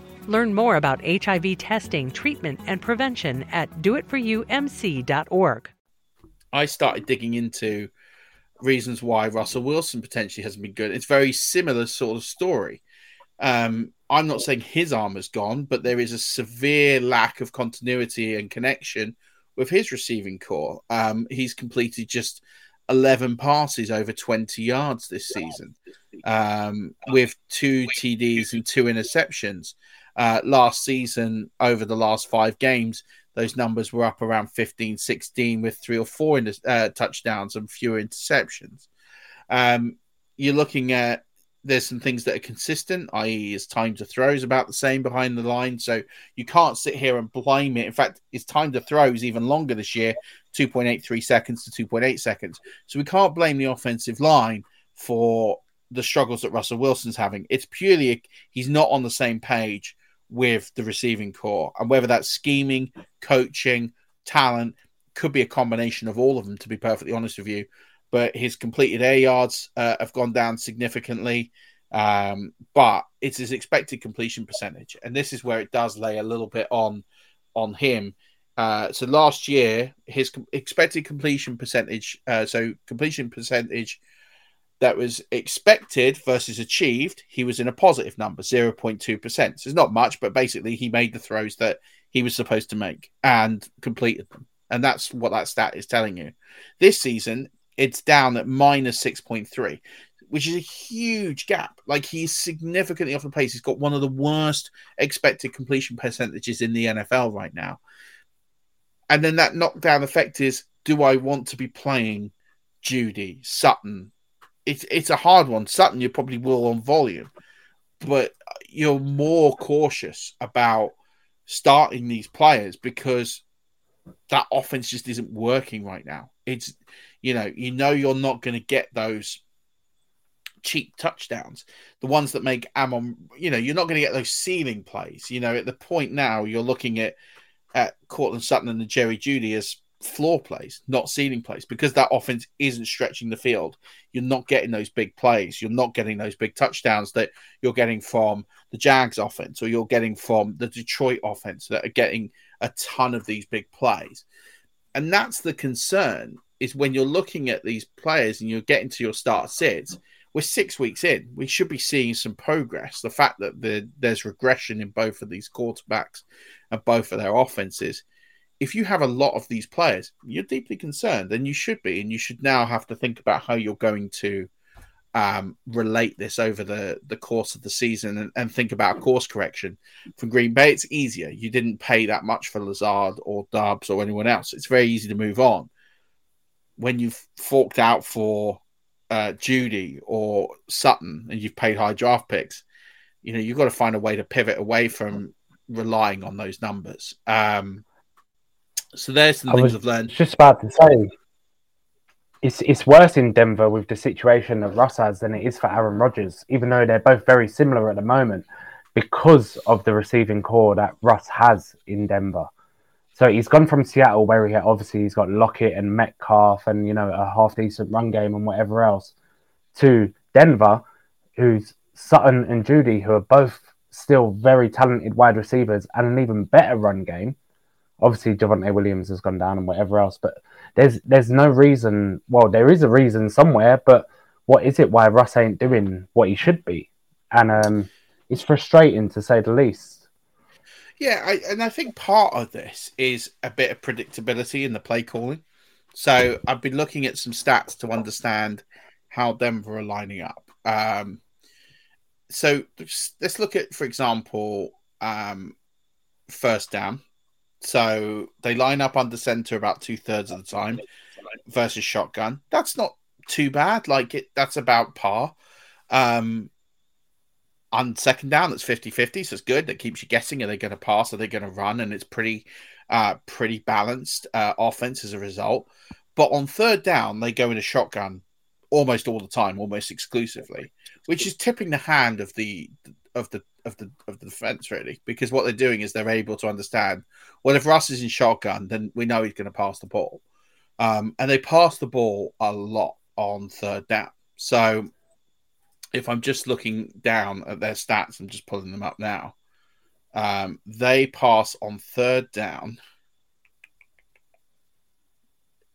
Speaker 5: Learn more about HIV testing, treatment, and prevention at doitforyoumc.org.
Speaker 7: I started digging into reasons why Russell Wilson potentially hasn't been good. It's very similar sort of story. Um, I'm not saying his arm is gone, but there is a severe lack of continuity and connection with his receiving corps. Um, he's completed just 11 passes over 20 yards this season, um, with two TDs and two interceptions. Uh, last season, over the last five games, those numbers were up around 15, 16 with three or four in, uh, touchdowns and fewer interceptions. Um, you're looking at there's some things that are consistent, i.e., his time to throw is about the same behind the line. So you can't sit here and blame it. In fact, his time to throw is even longer this year 2.83 seconds to 2.8 seconds. So we can't blame the offensive line for the struggles that Russell Wilson's having. It's purely he's not on the same page with the receiving corps. And whether that's scheming, coaching, talent, could be a combination of all of them, to be perfectly honest with you. But his completed air yards uh, have gone down significantly. Um, but it's his expected completion percentage. And this is where it does lay a little bit on on him. Uh, so last year, his com- expected completion percentage, uh, so completion percentage that was expected versus achieved, he was in a positive number, 0.2%. So it's not much, but basically he made the throws that he was supposed to make and completed them. And that's what that stat is telling you. This season, it's down at minus 6.3, which is a huge gap. Like he's significantly off the pace. He's got one of the worst expected completion percentages in the NFL right now. And then that knockdown effect is do I want to be playing Jeudy, Sutton, it's it's a hard one. Sutton, you probably will on volume, but you're more cautious about starting these players because that offense just isn't working right now. It's you know you know you're not going to get those cheap touchdowns, the ones that make Amon. You know you're not going to get those ceiling plays. You know at the point now you're looking at at Courtland Sutton and Jerry Jeudy as floor plays, not ceiling plays, because that offense isn't stretching the field. You're not getting those big plays. You're not getting those big touchdowns that you're getting from the Jags offense or you're getting from the Detroit offense that are getting a ton of these big plays. And that's the concern is when you're looking at these players and you're getting to your start sits, we're six weeks in. We should be seeing some progress. The fact that the, there's regression in both of these quarterbacks and both of their offenses if you have a lot of these players, you're deeply concerned, and you should be, and you should now have to think about how you're going to um, relate this over the, the course of the season and, and think about a course correction. For Green Bay, it's easier. You didn't pay that much for Lazard or Doubs or anyone else. It's very easy to move on. When you've forked out for uh, Jeudy or Sutton and you've paid high draft picks, you know, you've got to find a way to pivot away from relying on those numbers. Um, so there's some I things I've learned.
Speaker 8: Just about to say, it's it's worse in Denver with the situation that Russ has than it is for Aaron Rodgers, even though they're both very similar at the moment because of the receiving corps that Russ has in Denver. So he's gone from Seattle, where he obviously he's got Lockett and Metcalf and you know a half decent run game and whatever else, to Denver, who's Sutton and Jeudy, who are both still very talented wide receivers and an even better run game. Obviously, Javonte Williams has gone down and whatever else, but there's there's no reason. Well, there is a reason somewhere, but what is it why Russ ain't doing what he should be? And um, it's frustrating to say the least.
Speaker 7: Yeah, I, and I think part of this is a bit of predictability in the play calling. So I've been looking at some stats to understand how Denver are lining up. Um, so let's look at, for example, um, first down. So they line up under center about two thirds of the time versus shotgun. That's not too bad. Like it, that's about par. Um, on second down, that's 50 50. So it's good. That keeps you guessing. Are they going to pass? Are they going to run? And it's pretty, uh, pretty balanced uh, offense as a result. But on third down, they go in a shotgun almost all the time, almost exclusively, which is tipping the hand of the of the of the of the defense really, because what they're doing is they're able to understand. Well, if Russ is in shotgun, then we know he's going to pass the ball, um, and they pass the ball a lot on third down. So, if I'm just looking down at their stats, I'm just pulling them up now. Um, they pass on third down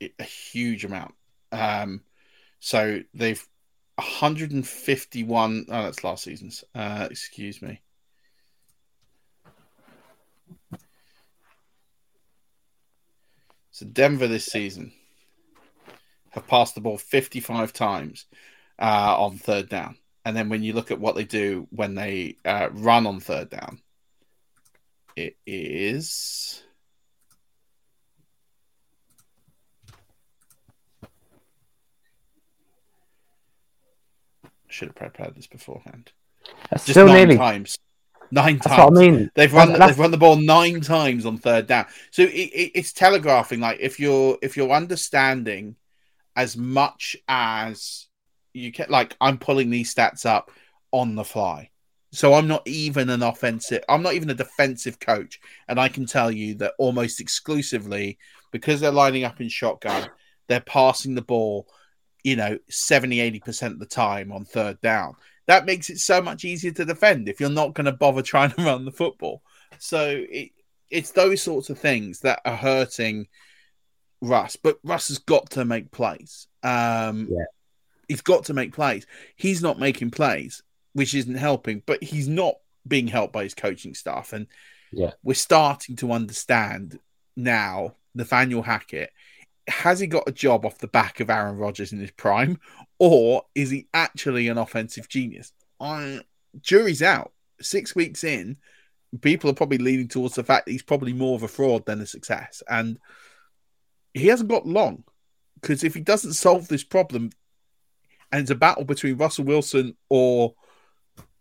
Speaker 7: a huge amount. Um, so they've 151. Oh, that's last season's. Uh, excuse me. So Denver this season have passed the ball 55 times uh, on third down. And then when you look at what they do when they uh, run on third down, it is should have prepared this beforehand.
Speaker 8: That's Just still
Speaker 7: nine
Speaker 8: nearly
Speaker 7: times. Nine
Speaker 8: That's
Speaker 7: times.
Speaker 8: I mean,
Speaker 7: they've run they've run the ball nine times on third down. So it, it, it's telegraphing like if you're if you're understanding as much as you can. Like I'm pulling these stats up on the fly. So I'm not even an offensive. I'm not even a defensive coach, and I can tell you that almost exclusively because they're lining up in shotgun, they're passing the ball you know, 70, 80% of the time on third down. That makes it so much easier to defend if you're not going to bother *laughs* trying to run the football. So it, it's those sorts of things that are hurting Russ. But Russ has got to make plays. Um,
Speaker 8: yeah.
Speaker 7: He's got to make plays. He's not making plays, which isn't helping, but he's not being helped by his coaching staff. And
Speaker 8: yeah,
Speaker 7: we're starting to understand now Nathaniel Hackett has he got a job off the back of Aaron Rodgers in his prime, or is he actually an offensive genius? I, jury's out. Six weeks in, people are probably leaning towards the fact that he's probably more of a fraud than a success, and he hasn't got long. Because if he doesn't solve this problem, and it's a battle between Russell Wilson or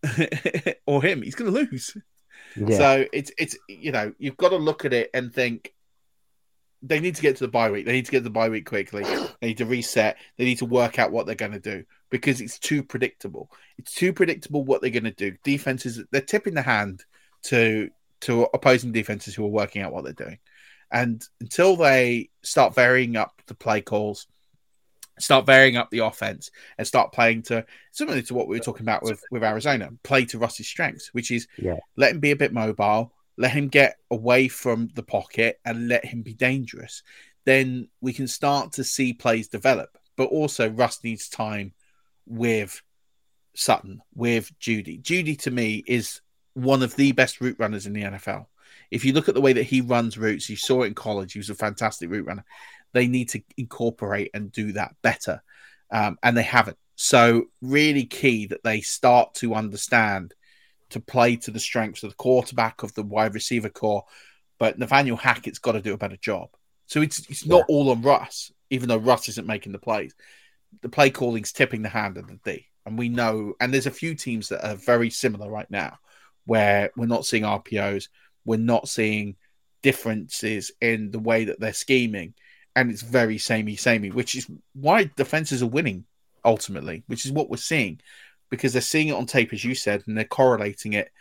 Speaker 7: *laughs* or him, he's going to lose. Yeah. So it's it's you know you've got to look at it and think they need to get to the bye week. They need to get to the bye week quickly. They need to reset. They need to work out what they're going to do because it's too predictable. It's too predictable what they're going to do. Defenses they're tipping the hand to to opposing defenses who are working out what they're doing, and until they start varying up the play calls, start varying up the offense, and start playing to similar to what we were talking about with with Arizona, play to Russ's strengths, which is
Speaker 8: yeah.
Speaker 7: let him be a bit mobile let him get away from the pocket and let him be dangerous, then we can start to see plays develop. But also, Russ needs time with Sutton, with Jeudy. Jeudy, to me, is one of the best route runners in the NFL. If you look at the way that he runs routes, you saw it in college, he was a fantastic route runner. They need to incorporate and do that better. Um, and they haven't. So, really key that they start to understand to play to the strengths of the quarterback, of the wide receiver corps. But Nathaniel Hackett's got to do a better job. So, it's, it's not all on Russ, even though Russ isn't making the plays. The play calling's tipping the hand of the D. And we know, and there's a few teams that are very similar right now where we're not seeing RPOs, we're not seeing differences in the way that they're scheming, and it's very samey, samey, which is why defenses are winning ultimately, which is what we're seeing because they're seeing it on tape, as you said, and they're correlating it,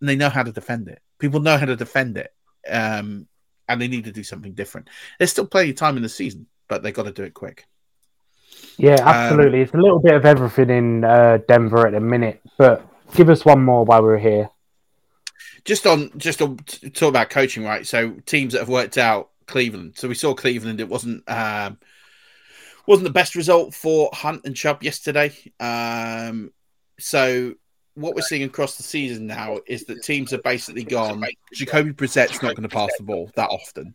Speaker 7: and they know how to defend it. People know how to defend it, um, and they need to do something different. There's still plenty of time in the season, but they've got to do it quick.
Speaker 8: Yeah, absolutely. Um, it's a little bit of everything in uh, Denver at the minute, but give us one more while we're here.
Speaker 7: Just on, just on talk about coaching, right? So teams that have worked out Cleveland. So we saw Cleveland. It wasn't um, wasn't the best result for Hunt and Chubb yesterday. Um, so what we're seeing across the season now is that teams are basically gone. Jacoby Brissett's not going to pass the ball that often.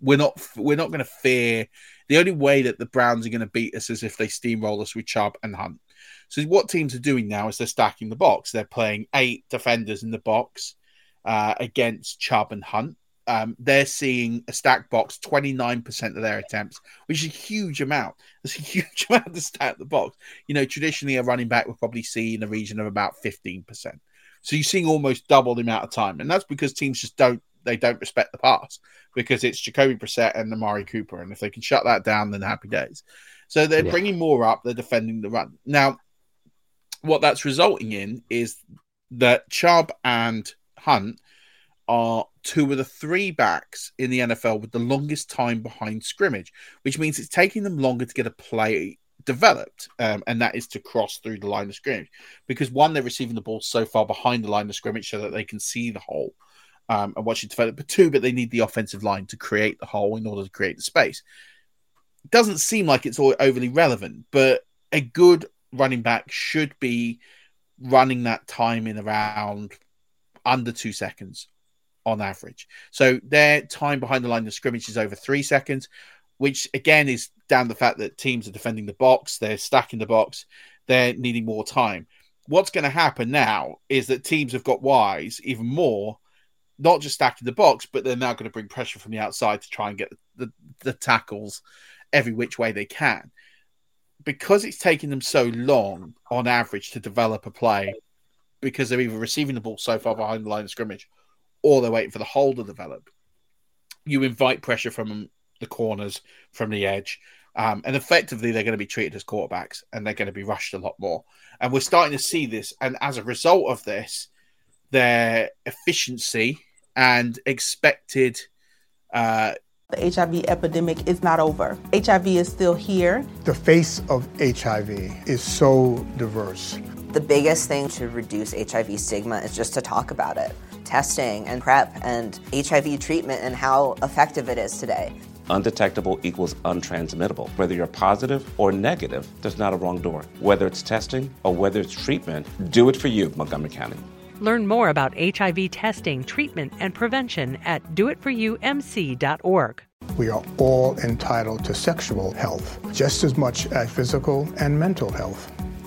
Speaker 7: We're not. We're not going to fear. The only way that the Browns are going to beat us is if they steamroll us with Chubb and Hunt. So what teams are doing now is they're stacking the box. They're playing eight defenders in the box uh, against Chubb and Hunt. Um, they're seeing a stack box 29% of their attempts, which is a huge amount. That's a *laughs* huge amount to stack the box. You know, traditionally a running back would probably see in the region of about 15%. So you're seeing almost double the amount of time. And that's because teams just don't they don't respect the pass because it's Jacoby Brissett and Amari Cooper. And if they can shut that down, then happy days. So they're yeah. bringing more up. They're defending the run. Now, what that's resulting in is that Chubb and Hunt are two of the three backs in the NFL with the longest time behind scrimmage, which means it's taking them longer to get a play developed, um, and that is to cross through the line of scrimmage. Because one, they're receiving the ball so far behind the line of scrimmage so that they can see the hole um, and watch it develop. But two, but they need the offensive line to create the hole in order to create the space. It doesn't seem like it's all overly relevant, but a good running back should be running that time in around under two seconds on average. So their time behind the line of scrimmage is over three seconds, which again is down the fact that teams are defending the box, they're stacking the box, they're needing more time. What's going to happen now is that teams have got wise even more, not just stacking the box, but they're now going to bring pressure from the outside to try and get the, the, tackles every which way they can. Because it's taking them so long on average to develop a play, because they're either receiving the ball so far behind the line of scrimmage or they're waiting for the hole to develop. You invite pressure from the corners, from the edge, um, and effectively they're going to be treated as quarterbacks and they're going to be rushed a lot more. And we're starting to see this. And as a result of this, their efficiency and expected. Uh,
Speaker 3: the HIV epidemic is not over. HIV is still here.
Speaker 9: The face of HIV is so diverse.
Speaker 4: The biggest thing to reduce HIV stigma is just to talk about it testing and PrEP and HIV treatment and how effective it is today.
Speaker 2: Undetectable equals untransmittable. Whether you're positive or negative, there's not a wrong door. Whether it's testing or whether it's treatment, do it for you, Montgomery County.
Speaker 5: Learn more about HIV testing, treatment, and prevention at doitforyoumc.org.
Speaker 9: We are all entitled to sexual health, just as much as physical and mental health.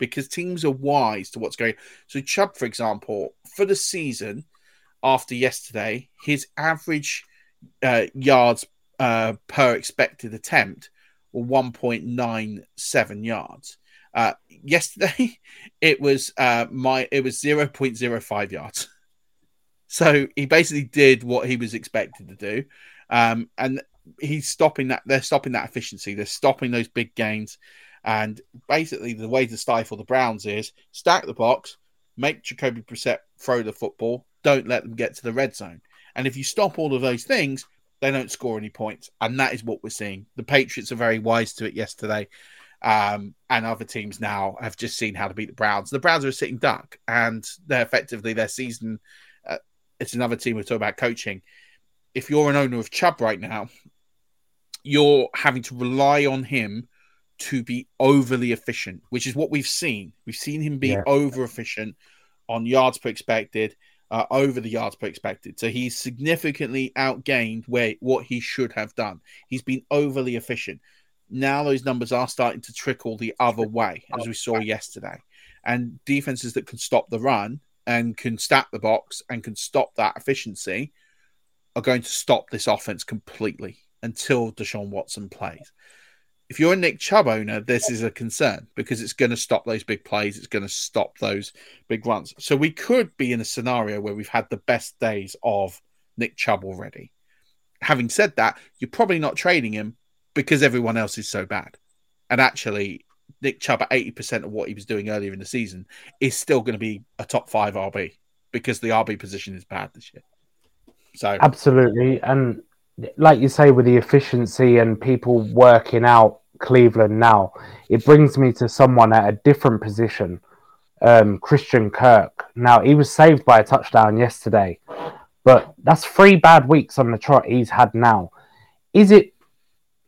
Speaker 7: because teams are wise to what's going. So Chubb, for example, for the season after yesterday, his average uh, yards uh, per expected attempt were 1.97 yards. Uh, yesterday, *laughs* it was uh, my it was 0.05 yards. *laughs* So he basically did what he was expected to do, um, and he's stopping that. They're stopping that efficiency. They're stopping those big gains. And basically, the way to stifle the Browns is stack the box, make Jacoby Brissett throw the football, don't let them get to the red zone. And if you stop all of those things, they don't score any points. And that is what we're seeing. The Patriots are very wise to it yesterday. Um, and other teams now have just seen how to beat the Browns. The Browns are a sitting duck, and they're effectively their season. Uh, it's another team we talk about coaching. If you're an owner of Chubb right now, you're having to rely on him to be overly efficient, which is what we've seen. We've seen him be yeah. over efficient on yards per expected, uh, over the yards per expected. So he's significantly outgained where what he should have done. He's been overly efficient. Now those numbers are starting to trickle the other way, as we saw yesterday. And defenses that can stop the run and can stack the box and can stop that efficiency are going to stop this offense completely until Deshaun Watson plays if you're a Nick Chubb owner, this is a concern because it's going to stop those big plays. It's going to stop those big runs. So we could be in a scenario where we've had the best days of Nick Chubb already. Having said that, you're probably not trading him because everyone else is so bad. And actually, Nick Chubb at 80% of what he was doing earlier in the season is still going to be a top five RB because the RB position is bad this year. So
Speaker 8: absolutely. And like you say, with the efficiency and people working out Cleveland now, it brings me to someone at a different position, um, Christian Kirk. Now, he was saved by a touchdown yesterday, but that's three bad weeks on the trot he's had now. Is it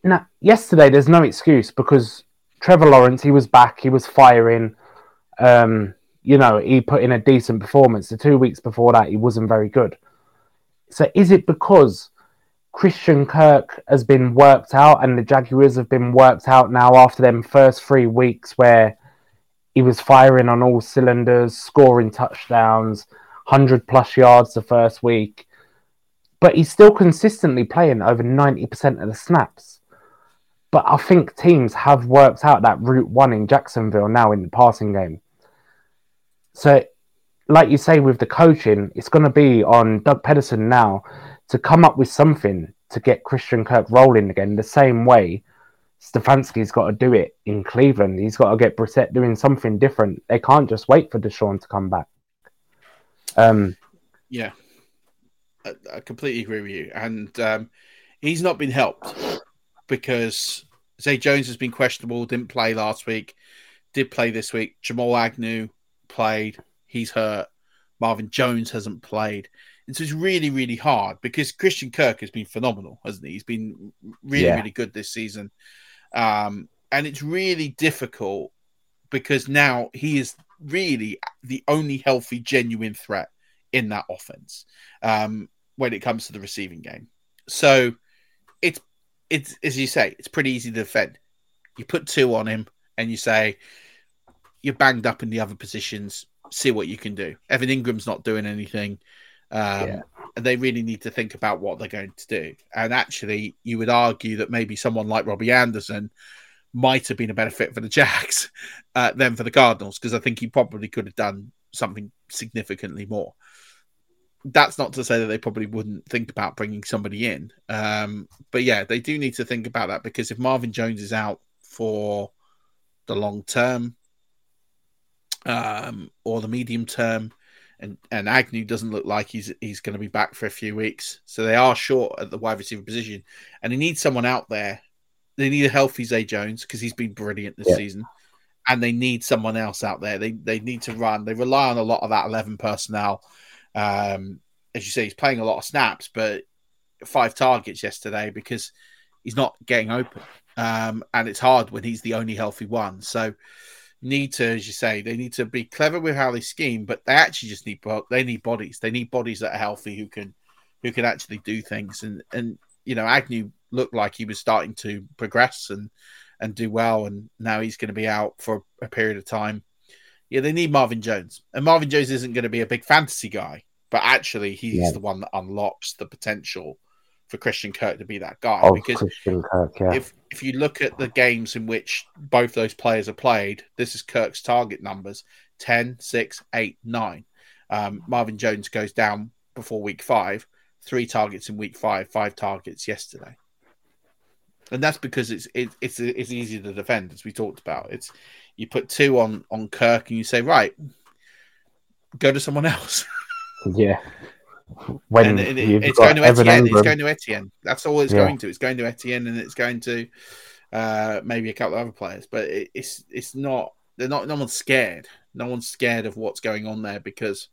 Speaker 8: now? Yesterday, there's no excuse because Trevor Lawrence, he was back, he was firing. Um, you know, he put in a decent performance. The two weeks before that, he wasn't very good. So, is it because Christian Kirk has been worked out and the Jaguars have been worked out now after them first three weeks where he was firing on all cylinders, scoring touchdowns, 100 plus yards the first week. But he's still consistently playing over 90% of the snaps. But I think teams have worked out that route one in Jacksonville now in the passing game. So, like you say, with the coaching, it's going to be on Doug Pederson now to come up with something to get Christian Kirk rolling again the same way Stefanski's got to do it in Cleveland. He's got to get Brissett doing something different. They can't just wait for Deshaun to come back. Um,
Speaker 7: yeah, I, I completely agree with you. And um, he's not been helped because Zay Jones has been questionable, didn't play last week, did play this week. Jamal Agnew played, he's hurt. Marvin Jones hasn't played. So it's really, really hard because Christian Kirk has been phenomenal, hasn't he? He's been really, yeah. really good this season. Um, and it's really difficult because now he is really the only healthy, genuine threat in that offense um, when it comes to the receiving game. So it's it's as you say, it's pretty easy to defend. You put two on him and you say you're banged up in the other positions. See what you can do. Evan Engram's not doing anything. Um, yeah. And they really need to think about what they're going to do. And actually, you would argue that maybe someone like Robbie Anderson might have been a better fit for the Jacks *laughs* uh, than for the Cardinals, because I think he probably could have done something significantly more. That's not to say that they probably wouldn't think about bringing somebody in. Um, but yeah, they do need to think about that because if Marvin Jones is out for the long term um, or the medium term, and and Agnew doesn't look like he's he's going to be back for a few weeks. So they are short at the wide receiver position, and they need someone out there. They need a healthy Zay Jones because he's been brilliant this yeah. season, and they need someone else out there. They they need to run. They rely on a lot of that eleven personnel. Um, as you say, he's playing a lot of snaps, but five targets yesterday because he's not getting open, um, and it's hard when he's the only healthy one. So need to, as you say, they need to be clever with how they scheme, but they actually just need they need bodies. They need bodies that are healthy who can who can actually do things. And and you know, Agnew looked like he was starting to progress and and do well, and now he's going to be out for a period of time. Yeah, they need Marvin Jones, and Marvin Jones isn't going to be a big fantasy guy, but actually he's yeah. the one that unlocks the potential for Christian Kirk to be that guy.
Speaker 8: Oh,
Speaker 7: because
Speaker 8: Christian Kirk, yeah.
Speaker 7: if if you look at the games in which both those players are played, this is Kirk's target numbers 10, 6, 8, 9. Um, Marvin Jones goes down before week five, three targets in week five, five targets yesterday. And that's because it's it, it's it's easy to defend, as we talked about. It's you put two on on Kirk and you say, right, go to someone else. *laughs*
Speaker 8: yeah
Speaker 7: when it, it's going to Etienne. It's going to Etienne. That's all it's yeah. going to. It's going to Etienne, and it's going to uh, maybe a couple of other players, but it, it's it's not. They're not. No one's scared. No one's scared of what's going on there because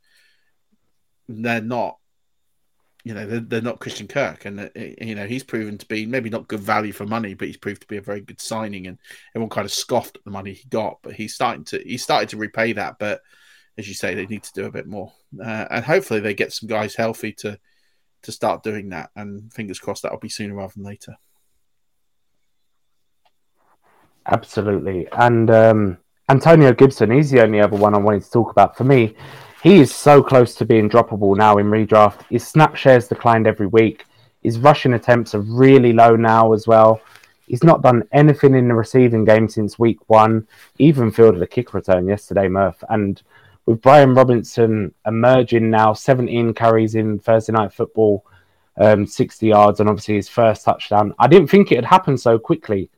Speaker 7: they're not. You know, they're, they're not Christian Kirk, and uh, you know he's proven to be maybe not good value for money, but he's proved to be a very good signing, and everyone kind of scoffed at the money he got, but he's starting to he's started to repay that. But as you say, they need to do a bit more, uh, and hopefully they get some guys healthy to to start doing that. And fingers crossed that'll be sooner rather than later.
Speaker 8: Absolutely. And um, Antonio Gibson, he's the only other one I wanted to talk about. For me, he is so close to being droppable now in redraft. His snap shares declined every week. His rushing attempts are really low now as well. He's not done anything in the receiving game since week one. Even fielded a kick return yesterday, Murph. And with Brian Robinson emerging now, 17 carries in Thursday night football, um, 60 yards, and obviously his first touchdown. I didn't think it had happened so quickly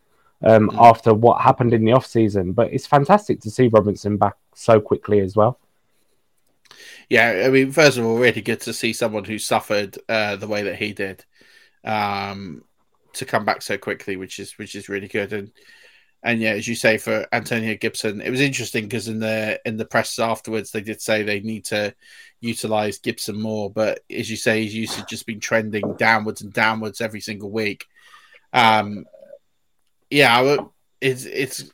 Speaker 8: um, mm. after what happened in the off season. But it's fantastic to see Robinson back so quickly as well.
Speaker 7: Yeah, I mean, first of all, really good to see someone who suffered uh, the way that he did um, to come back so quickly, which is which is really good. And and yeah, as you say, for Antonio Gibson, it was interesting because in the in the press afterwards, they did say they need to utilize Gibson more. But as you say, his usage just been trending downwards and downwards every single week. Um, yeah, it's it's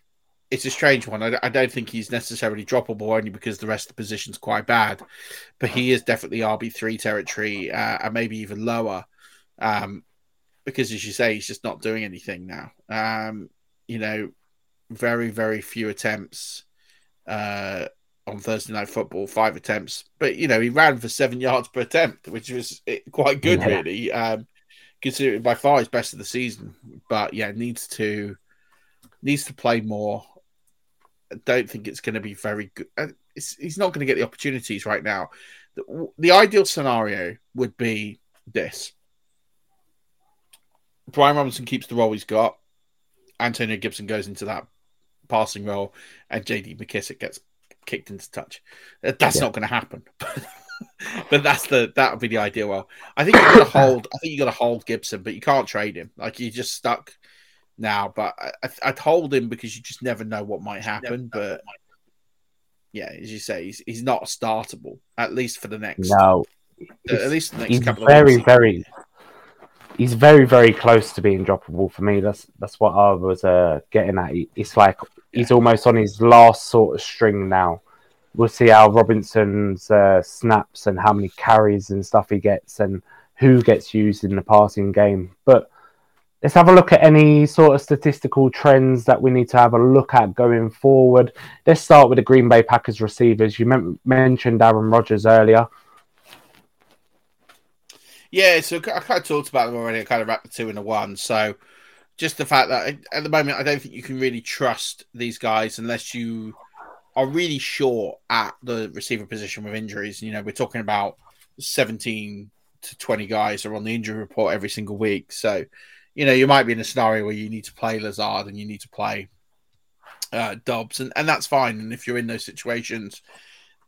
Speaker 7: it's a strange one. I, I, don't think he's necessarily droppable only because the rest of the position's quite bad, but he is definitely RB three territory uh, and maybe even lower. Um, because as you say, he's just not doing anything now. Um, you know, very very few attempts uh, on Thursday night football, five attempts, but you know he ran for seven *laughs* yards per attempt, which was eh, quite good, yeah. really. Um, considering by far his best of the season. But yeah, needs to needs to play more. I don't think it's going to be very good. Uh, it's, he's not going to get the opportunities right now. The, the ideal scenario would be this: Brian Robinson keeps the role he's got. Antonio Gibson goes into that passing role, and JD McKissic gets kicked into touch. Uh, that's yeah. not going to happen. *laughs* but that's the that would be the ideal. Well, I think you got to hold. I think you got to hold Gibson, but you can't trade him. Like you're just stuck now. But I, would hold him because you just never know what might happen. But yeah, as you say, he's he's not startable at least for the next.
Speaker 8: No,
Speaker 7: at least the next
Speaker 8: he's
Speaker 7: couple
Speaker 8: very,
Speaker 7: of
Speaker 8: very. He's very, very close to being droppable for me. That's that's what I was uh, getting at. It's like he's almost on his last sort of string now we'll see how Robinson's uh, snaps and how many carries and stuff he gets and who gets used in the passing game. But let's have a look at any sort of statistical trends that we need to have a look at going forward. Let's start with the Green Bay Packers receivers. You mentioned Aaron Rodgers earlier.
Speaker 7: Yeah, so I kind of talked about them already. I kind of wrapped the two into one. So just the fact that at the moment, I don't think you can really trust these guys unless you are really short at the receiver position with injuries. You know, we're talking about 17 to 20 guys are on the injury report every single week. So, you know, you might be in a scenario where you need to play Lazard and you need to play uh, Doubs, and, and that's fine. And if you're in those situations,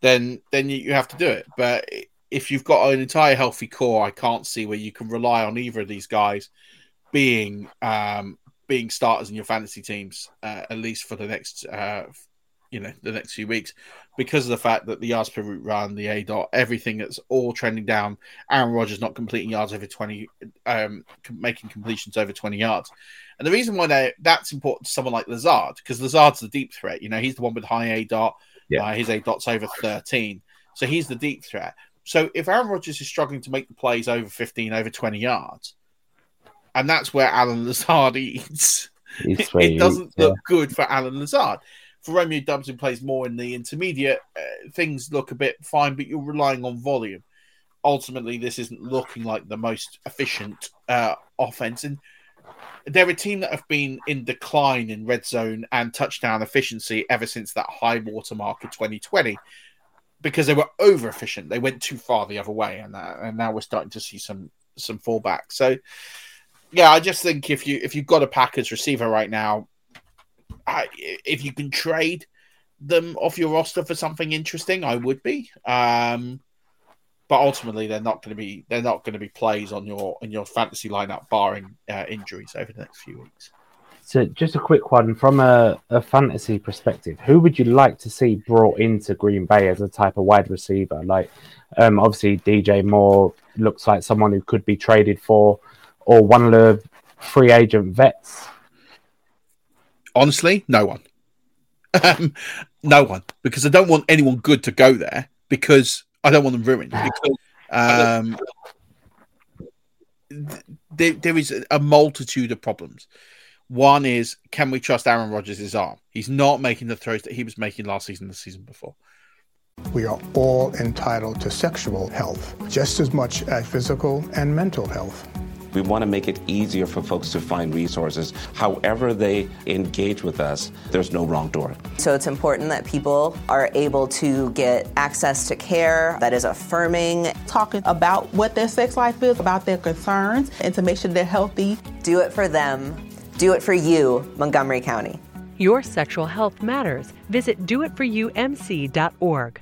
Speaker 7: then then you have to do it. But if you've got an entire healthy core, I can't see where you can rely on either of these guys being um, being starters in your fantasy teams, uh, at least for the next uh, you know the next few weeks because of the fact that the yards per route run, the A dot, everything that's all trending down. Aaron Rodgers not completing yards over twenty, um, making completions over twenty yards, and the reason why that's important to someone like Lazard because Lazard's the deep threat. You know, he's the one with high A dot. Yeah. Uh, his A dot's over thirteen, so he's the deep threat. So if Aaron Rodgers is struggling to make the plays over fifteen, over twenty yards, and that's where Allen *laughs* Lazard eats. it doesn't look yeah. good for Allen Lazard for Romeo Doubs, who plays more in the intermediate, uh, things look a bit fine, but you're relying on volume. Ultimately, this isn't looking like the most efficient uh, offense. And they're a team that have been in decline in red zone and touchdown efficiency ever since that high watermark of 2020 because they were over efficient. They went too far the other way, and uh, and now we're starting to see some some fallback. So, yeah, I just think if you if you've got a Packers receiver right now, if you can trade them off your roster for something interesting, I would be. Um, but ultimately, they're not going to be they're not going to be plays on your in your fantasy lineup, barring uh, injuries over the next few weeks.
Speaker 8: So, just a quick one from a, a fantasy perspective. Who would you like to see brought into Green Bay as a type of wide receiver? Like, um, obviously, DJ Moore looks like someone who could be traded for, or one of the free agent vets.
Speaker 7: Honestly, no one. Um, no one, because I don't want anyone good to go there because I don't want them ruined. *sighs* Because um, th- there, there is a multitude of problems. One is, can we trust Aaron Rodgers' arm? He's not making the throws that he was making last season, the season before.
Speaker 9: We are all entitled to sexual health, just as much as physical and mental health.
Speaker 2: We want to make it easier for folks to find resources. However, they engage with us, there's no wrong door.
Speaker 4: So it's important that people are able to get access to care that is affirming.
Speaker 3: Talking about what their sex life is, about their concerns, and to make sure they're healthy.
Speaker 4: Do it for them. Do it for you, Montgomery County.
Speaker 5: Your sexual health matters. Visit doitforumc.org.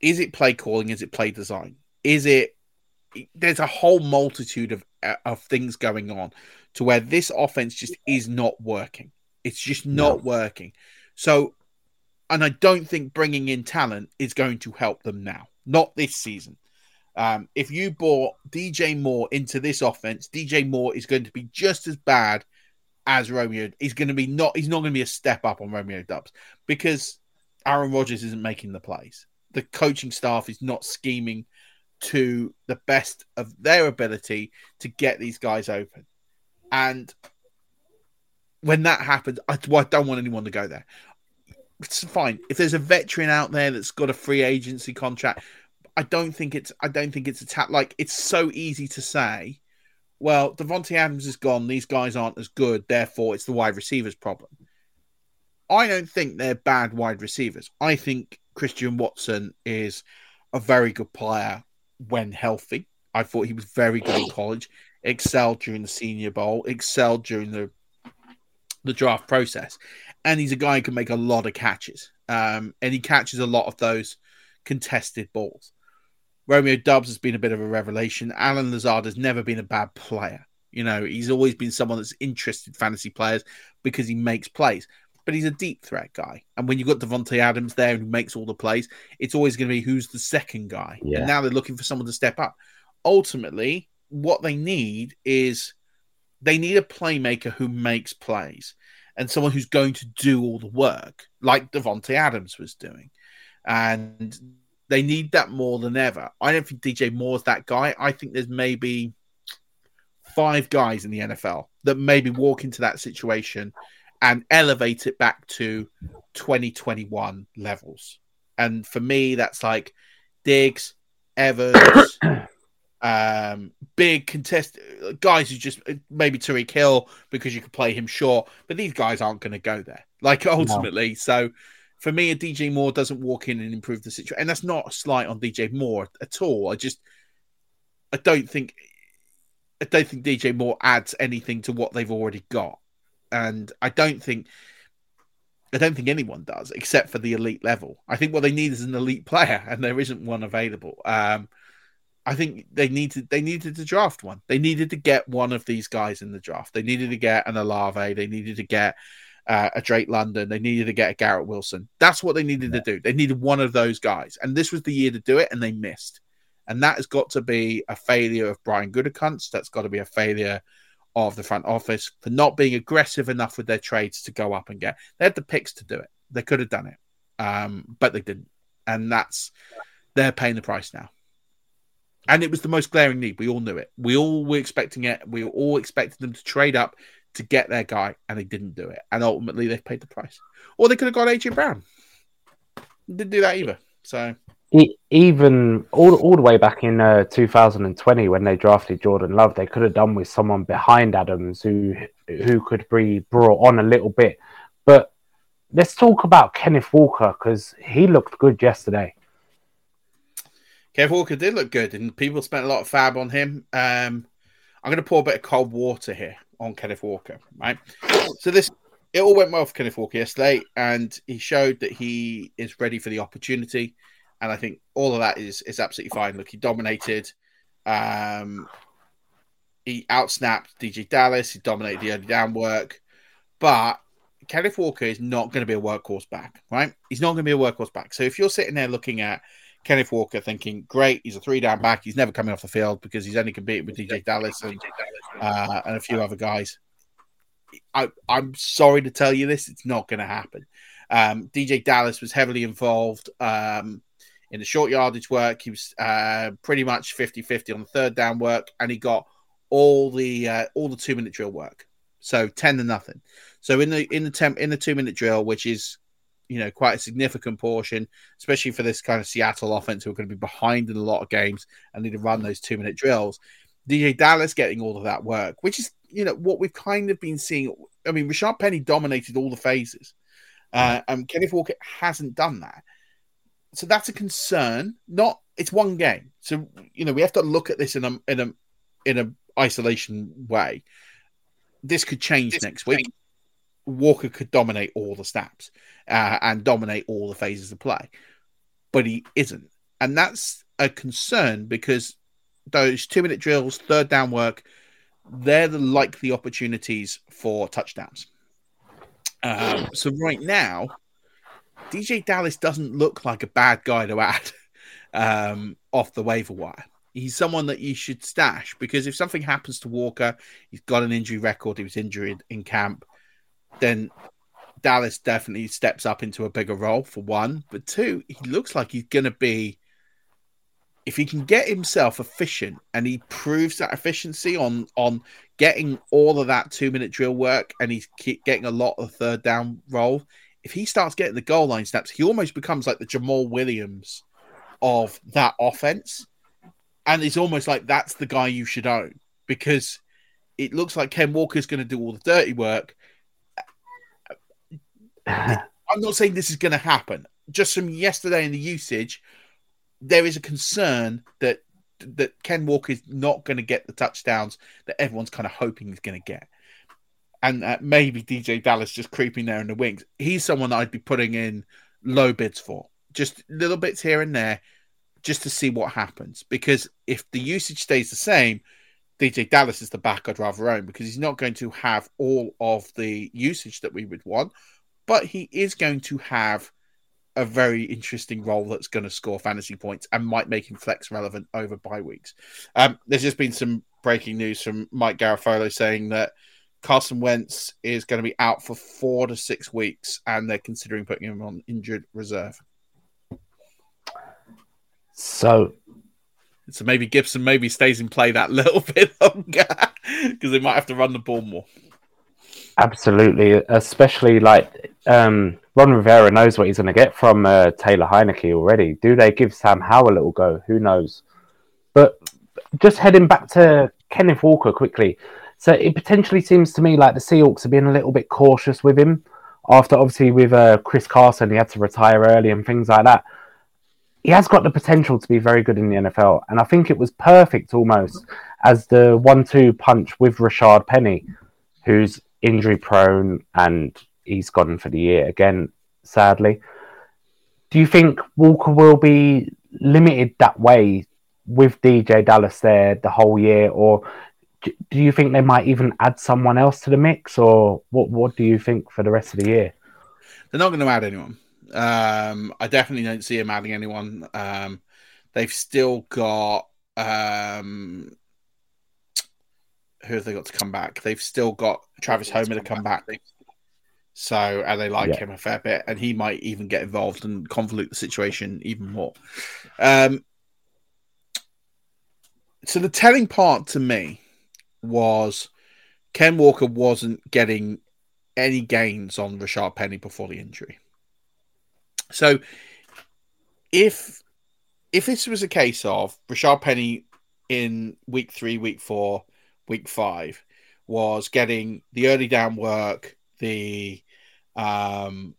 Speaker 7: Is it play calling? Is it play design? Is it? There's a whole multitude of of things going on to where this offense just is not working. It's just not
Speaker 8: No.
Speaker 7: working. So, and I don't think bringing in talent is going to help them now. Not this season. Um, if you brought DJ Moore into this offense, DJ Moore is going to be just as bad as Romeo. He's going to be not. He's not going to be a step up on Romeo Doubs because Aaron Rodgers isn't making the plays. The coaching staff is not scheming to the best of their ability to get these guys open. And when that happens, I, well, I don't want anyone to go there. It's fine if there's a veteran out there that's got a free agency contract. I don't think it's. I don't think it's a tap. Like it's so easy to say. Well, Davante Adams is gone. These guys aren't as good. Therefore, it's the wide receivers problem. I don't think they're bad wide receivers. I think Christian Watson is a very good player when healthy. I thought he was very good in college, excelled during the Senior Bowl, excelled during the the draft process, and he's a guy who can make a lot of catches. Um, and he catches a lot of those contested balls. Romeo Doubs has been a bit of a revelation. Allen Lazard has never been a bad player. You know, he's always been someone that's interested fantasy players because he makes plays. But he's a deep threat guy. And when you've got Davante Adams there who makes all the plays, it's always going to be who's the second guy.
Speaker 8: Yeah.
Speaker 7: And now they're looking for someone to step up. Ultimately, what they need is they need a playmaker who makes plays and someone who's going to do all the work, like Davante Adams was doing. And they need that more than ever. I don't think DJ Moore's that guy. I think there's maybe five guys in the NFL that maybe walk into that situation and elevate it back to 2021 levels. And for me, that's like Diggs, Evans, *coughs* um, big contest guys who just maybe Tyreek Hill because you could play him short, but these guys aren't going to go there. Like ultimately, so for me, a DJ Moore doesn't walk in and improve the situation, and that's not a slight on DJ Moore at all. I just I don't think I don't think DJ Moore adds anything to what they've already got, and I don't think I don't think anyone does except for the elite level. I think what they need is an elite player, *laughs* and there isn't one available. Um, I think they needed they needed to draft one. They needed to get one of these guys in the draft. They needed to get an Olave. They needed to get uh, a Drake London. They needed to get a Garrett Wilson. That's what they needed to do. They needed one of those guys, and this was the year to do it, and they missed. And that has got to be a failure of Brian Gutekunst. That's got to be a failure of the front office for not being aggressive enough with their trades to go up and get. They had the picks to do it. They could have done it, um, but they didn't, and that's they're paying the price now. And it was the most glaring need. We all knew it. We all were expecting it. We all expected them to trade up to get their guy, and they didn't do it. And ultimately, they paid the price. Or they could have got AJ Brown. Didn't do that either. So
Speaker 8: even all, all the way back in uh, 2020 when they drafted Jordan Love, they could have done with someone behind Adams who who could be brought on a little bit. But let's talk about Kenneth Walker because he looked good yesterday.
Speaker 7: Kev Walker did look good, and people spent a lot of FAAB on him. Um, I'm going to pour a bit of cold water here on Kenneth Walker, right? So this it all went well for Kenneth Walker yesterday, and he showed that he is ready for the opportunity. And I think all of that is is absolutely fine. Look, he dominated. Um, he outsnapped DeeJay Dallas. He dominated the early down work, but Kenneth Walker is not going to be a workhorse back, right? He's not going to be a workhorse back. So if you're sitting there looking at Kenneth Walker thinking, great, he's a three down back. He's never coming off the field because he's only competing with DeeJay Dallas and, uh, and a few other guys. I, am sorry to tell you this, it's not going to happen. Um, DeeJay Dallas was heavily involved um, in the short yardage work. He was uh, pretty much 50 50 on the third down work, and he got all the uh, all the two minute drill work. So 10 to nothing. So in the in the temp in the two minute drill, which is you know quite a significant portion, especially for this kind of Seattle offense who are going to be behind in a lot of games and need to run those two minute drills. DeeJay Dallas getting all of that work, which is you know what we've kind of been seeing. I mean, Rashaad Penny dominated all the phases, uh, and Kenneth Walker hasn't done that. So that's a concern. Not it's one game, so you know we have to look at this in a in a in a isolation way. This could change this next week. Walker could dominate all the snaps uh, and dominate all the phases of play, but he isn't, and that's a concern because those two minute drills, third down work, they're the likely opportunities for touchdowns. Um, so right now, DeeJay Dallas doesn't look like a bad guy to add um, off the waiver wire. He's someone that you should stash because if something happens to Walker, he's got an injury record, he was injured in camp, then Dallas definitely steps up into a bigger role for one. But two, he looks like he's going to be if he can get himself efficient and he proves that efficiency on on getting all of that two minute drill work and he's getting a lot of third down roll, if he starts getting the goal line snaps, he almost becomes like the Jamaal Williams of that offense. And it's almost like that's the guy you should own because it looks like Ken Walker's going to do all the dirty work. *sighs* I'm not saying this is going to happen. Just from yesterday in the usage, there is a concern that that Ken Walker is not going to get the touchdowns that everyone's kind of hoping he's going to get. And uh, maybe DeeJay Dallas just creeping there in the wings. He's someone I'd be putting in low bids for, just little bits here and there, just to see what happens. Because if the usage stays the same, DeeJay Dallas is the back I'd rather own because he's not going to have all of the usage that we would want, but he is going to have a very interesting role that's going to score fantasy points and might make him flex relevant over bye weeks. Um, there's just been some breaking news from Mike Garafolo saying that Carson Wentz is going to be out for four to six weeks, and they're considering putting him on injured reserve.
Speaker 8: So,
Speaker 7: so maybe Gibson maybe stays in play that *laughs* little bit longer because they might have to run the ball more.
Speaker 8: Absolutely, especially like um, Ron Rivera knows what he's going to get from uh, Taylor Heinicke already. Do they give Sam Howell a little go? Who knows? But just heading back to Kenneth Walker quickly. So it potentially seems to me like the Seahawks have been a little bit cautious with him after obviously with uh, Chris Carson, he had to retire early and things like that. He has got the potential to be very good in the NFL, and I think it was perfect almost as the one-two punch with Rashaad Penny, who's injury prone and he's gone for the year again, sadly. Do you think Walker will be limited that way with DeeJay Dallas there the whole year, or do you think they might even add someone else to the mix, or what? What do you think for the rest of the year?
Speaker 7: They're not going to add anyone. Um, I definitely don't see them adding anyone. Um, they've still got um, who have they got to come back? They've still got Travis Homer to come back. So, and they like yeah. him a fair bit, and he might even get involved and convolute the situation even more. Um, so, the telling part to me was Ken Walker wasn't getting any gains on Rashaad Penny before the injury. So, if if this was a case of Rashaad Penny in week three, week four, week five was getting the early down work, the um,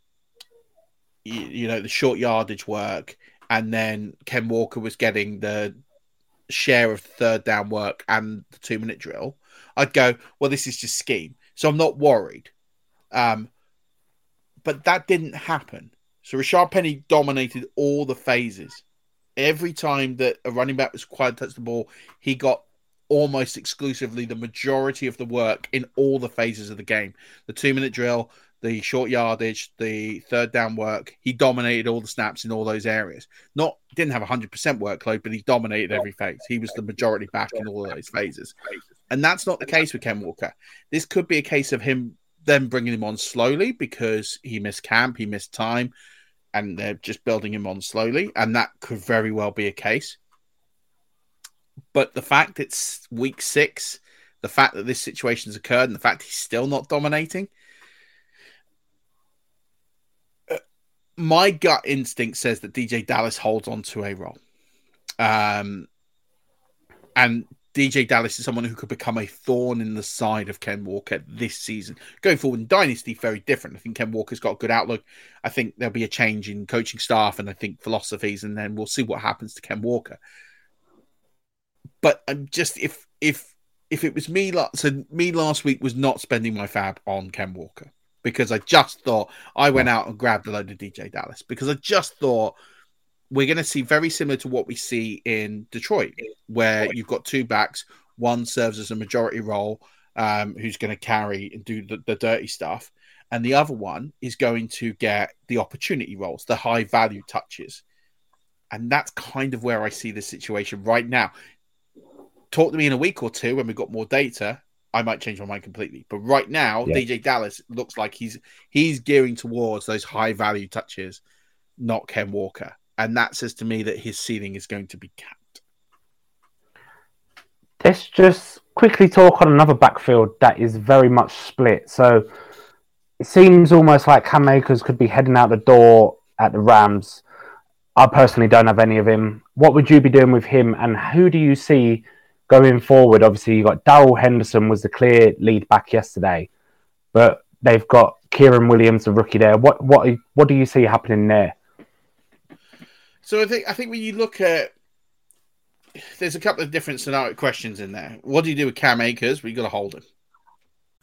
Speaker 7: you, you know, the short yardage work, and then Ken Walker was getting the share of third down work and the two minute drill, I'd go, well, this is just scheme. So I'm not worried. Um, but that didn't happen. So Rashaad Penny dominated all the phases. Every time that a running back was required to touch the ball, he got almost exclusively the majority of the work in all the phases of the game. The two minute drill, the short yardage, the third down work. He dominated all the snaps in all those areas. Not didn't have a hundred percent workload, but he dominated every phase. He was the majority back in all those phases, and that's not the case with Ken Walker. This could be a case of him then bringing him on slowly because he missed camp, he missed time, and they're just building him on slowly, and that could very well be a case. But the fact it's week six, the fact that this situation has occurred, and the fact he's still not dominating my gut instinct says that DeeJay Dallas holds on to a role. Um, and DeeJay Dallas is someone who could become a thorn in the side of Ken Walker this season. Going forward in Dynasty, very different. I think Ken Walker's got a good outlook. I think there'll be a change in coaching staff and I think philosophies, and then we'll see what happens to Ken Walker. But I'm just if if if it was me, so me last week was not spending my FAAB on Ken Walker because I just thought I went out and grabbed a load of DeeJay Dallas because I just thought we're going to see very similar to what we see in Detroit, where you've got two backs. One serves as a majority role, um, who's going to carry and do the, the dirty stuff, and the other one is going to get the opportunity roles, the high value touches. And that's kind of where I see the situation right now. Talk to me in a week or two when we've got more data, I might change my mind completely. But right now, yeah. DeeJay Dallas looks like he's he's gearing towards those high value touches, not Ken Walker, and that says to me that his ceiling is going to be capped.
Speaker 8: Let's just quickly talk on another backfield that is very much split. So it seems almost like Cam Akers could be heading out the door at the Rams. I personally don't have any of him. What would you be doing with him, and who do you see? Going forward, obviously you got Darrell Henderson was the clear lead back yesterday, but they've got Kyren Williams, the rookie there. What what what do you see happening there?
Speaker 7: So I think I think when you look at there's a couple of different scenario questions in there. What do you do with Cam Akers? We got to hold him.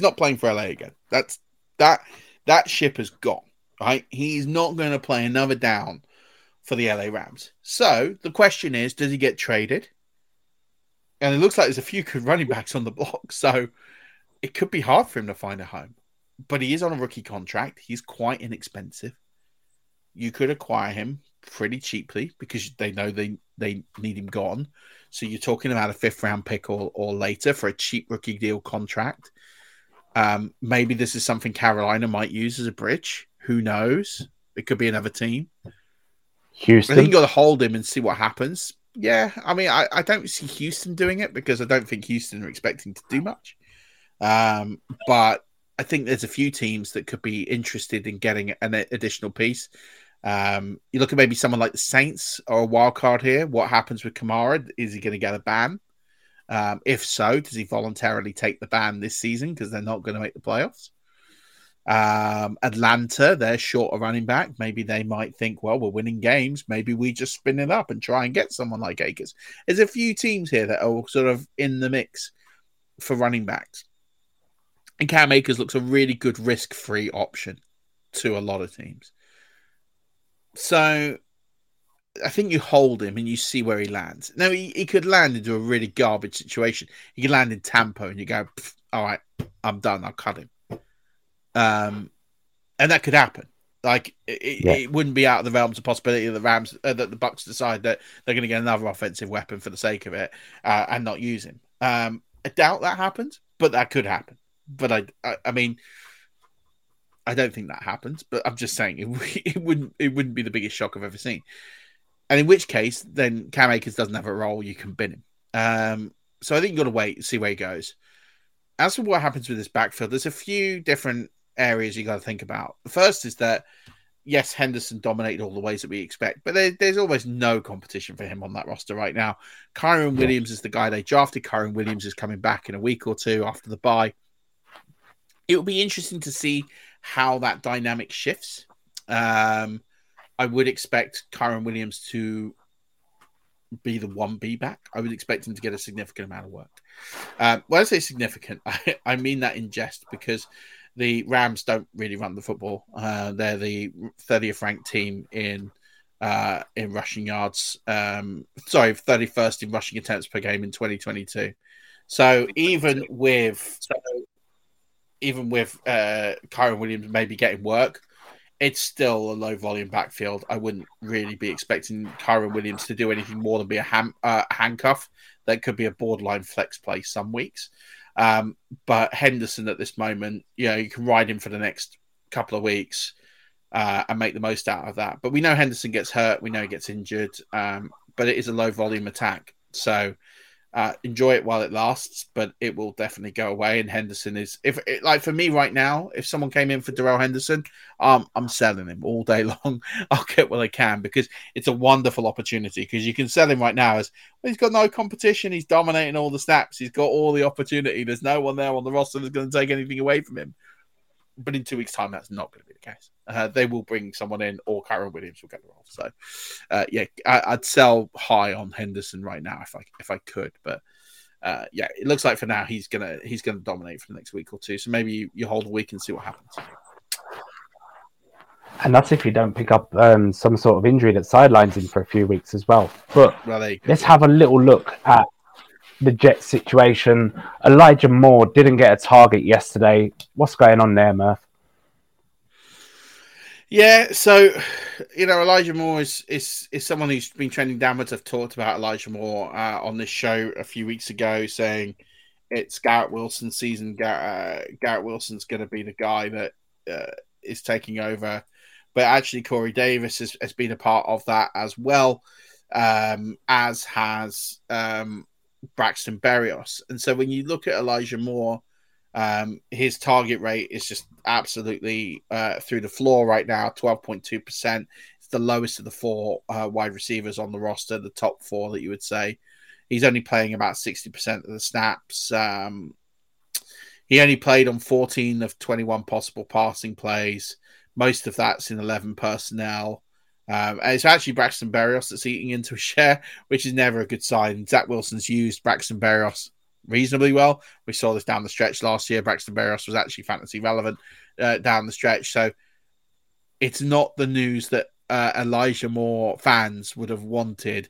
Speaker 7: He's not playing for LA again. That's that that ship has gone. Right? He's not going to play another down for the LA Rams. So the question is, does he get traded? And it looks like there's a few good running backs on the block, *laughs* so it could be hard for him to find a home. But he is on a rookie contract. He's quite inexpensive. You could acquire him pretty cheaply because they know they, they need him gone. So you're talking about a fifth round pick or, or later for a cheap rookie deal contract. Um, maybe this is something Carolina might use as a bridge. Who knows? It could be another team.
Speaker 8: Houston.
Speaker 7: I think you got to hold him and see what happens. Yeah, I mean, I, I don't see Houston doing it because I don't think Houston are expecting to do much. Um, but I think there's a few teams that could be interested in getting an additional piece. Um, you look at maybe someone like the Saints or a wild card here. What happens with Kamara? Is he going to get a ban? Um, if so, does he voluntarily take the ban this season because they're not going to make the playoffs? Um, Atlanta, they're short of running back. Maybe they might think, well, we're winning games. Maybe we just spin it up and try and get someone like Akers. There's a few teams here that are sort of in the mix. for running backs. And Cam Akers looks a really good risk free option to a lot of teams. So I think you hold him and you see where he lands. Now, he, he could land into a really garbage situation. He could land in Tampa and you go, all right, I'm done. I'll cut him. Um, and that could happen. Like it, yeah. it, wouldn't be out of the realms of possibility of the Rams uh, that the Bucs decide that they're going to get another offensive weapon for the sake of it uh, and not use him. Um, I doubt that happens, but that could happen. But I, I, I mean, I don't think that happens. But I'm just saying it, *laughs* it wouldn't it wouldn't be the biggest shock I've ever seen. And in which case, then Cam Akers doesn't have a role. You can bin him. Um, so I think you've got to wait and see where he goes. As for what happens with this backfield, there's a few different areas you got to think about. The first is that yes, Henderson dominated all the ways that we expect, but there, there's almost no competition for him on that roster right now. Kyren Williams is the guy they drafted. Kyren Williams is coming back in a week or two after the bye. It will be interesting to see how that dynamic shifts. Um, I would expect Kyren Williams to be the one B back. I would expect him to get a significant amount of work. Um, when I say significant, *laughs* I, I mean that in jest because the Rams don't really run the football. Uh, they're the 30th ranked team in uh, in rushing yards. Um, sorry, 31st in rushing attempts per game in 2022. So even with so even with uh, Kyren Williams maybe getting work, it's still a low volume backfield. I wouldn't really be expecting Kyren Williams to do anything more than be a ham, uh, handcuff. That could be a borderline flex play some weeks. Um, but Henderson at this moment, you know, you can ride him for the next couple of weeks uh, and make the most out of that. But we know Henderson gets hurt, we know he gets injured, um, but it is a low volume attack. So uh, enjoy it while it lasts, but it will definitely go away. And Henderson is, if it, like for me right now, if someone came in for Darrell Henderson, um, I'm selling him all day *laughs* long. I'll get what I can because it's a wonderful opportunity. Because you can sell him right now as well, he's got no competition, he's dominating all the snaps, he's got all the opportunity. There's no one there on the roster that's going to take anything away from him. But in two weeks' time, that's not going to be the case. Uh, they will bring someone in, or Kyren Williams will get the role. So, uh, yeah, I, would sell high on Henderson right now if I if I could. But uh, yeah, it looks like for now he's gonna he's gonna dominate for the next week or two. So maybe you, you hold a week and see what happens.
Speaker 8: And that's if you don't pick up um, some sort of injury that sidelines him for a few weeks as well. But well, let's have a little look at the Jets situation. Elijah Moore didn't get a target yesterday. What's going on there, Murph?
Speaker 7: Yeah, so you know Elijah Moore is is is someone who's been trending downwards. I've talked about Elijah Moore uh, on this show a few weeks ago, saying it's Garrett Wilson season. Uh, Garrett Wilson's going to be the guy that uh, is taking over, but actually Corey Davis has, has been a part of that as well, um, as has um, Braxton Berrios. And so when you look at Elijah Moore, um, his target rate is just absolutely uh, through the floor right now, 12.2%. It's the lowest of the four uh, wide receivers on the roster, the top four that you would say. He's only playing about 60% of the snaps. Um, he only played on 14 of 21 possible passing plays. Most of that's in 11 personnel. Um, it's actually Braxton Berrios that's eating into a *laughs* share, which is never a good sign. Zach Wilson's used Braxton Berrios reasonably well. We saw this down the stretch last year. Braxton Berrios was actually fantasy relevant uh, down the stretch. So it's not the news that uh, Elijah Moore fans would have wanted.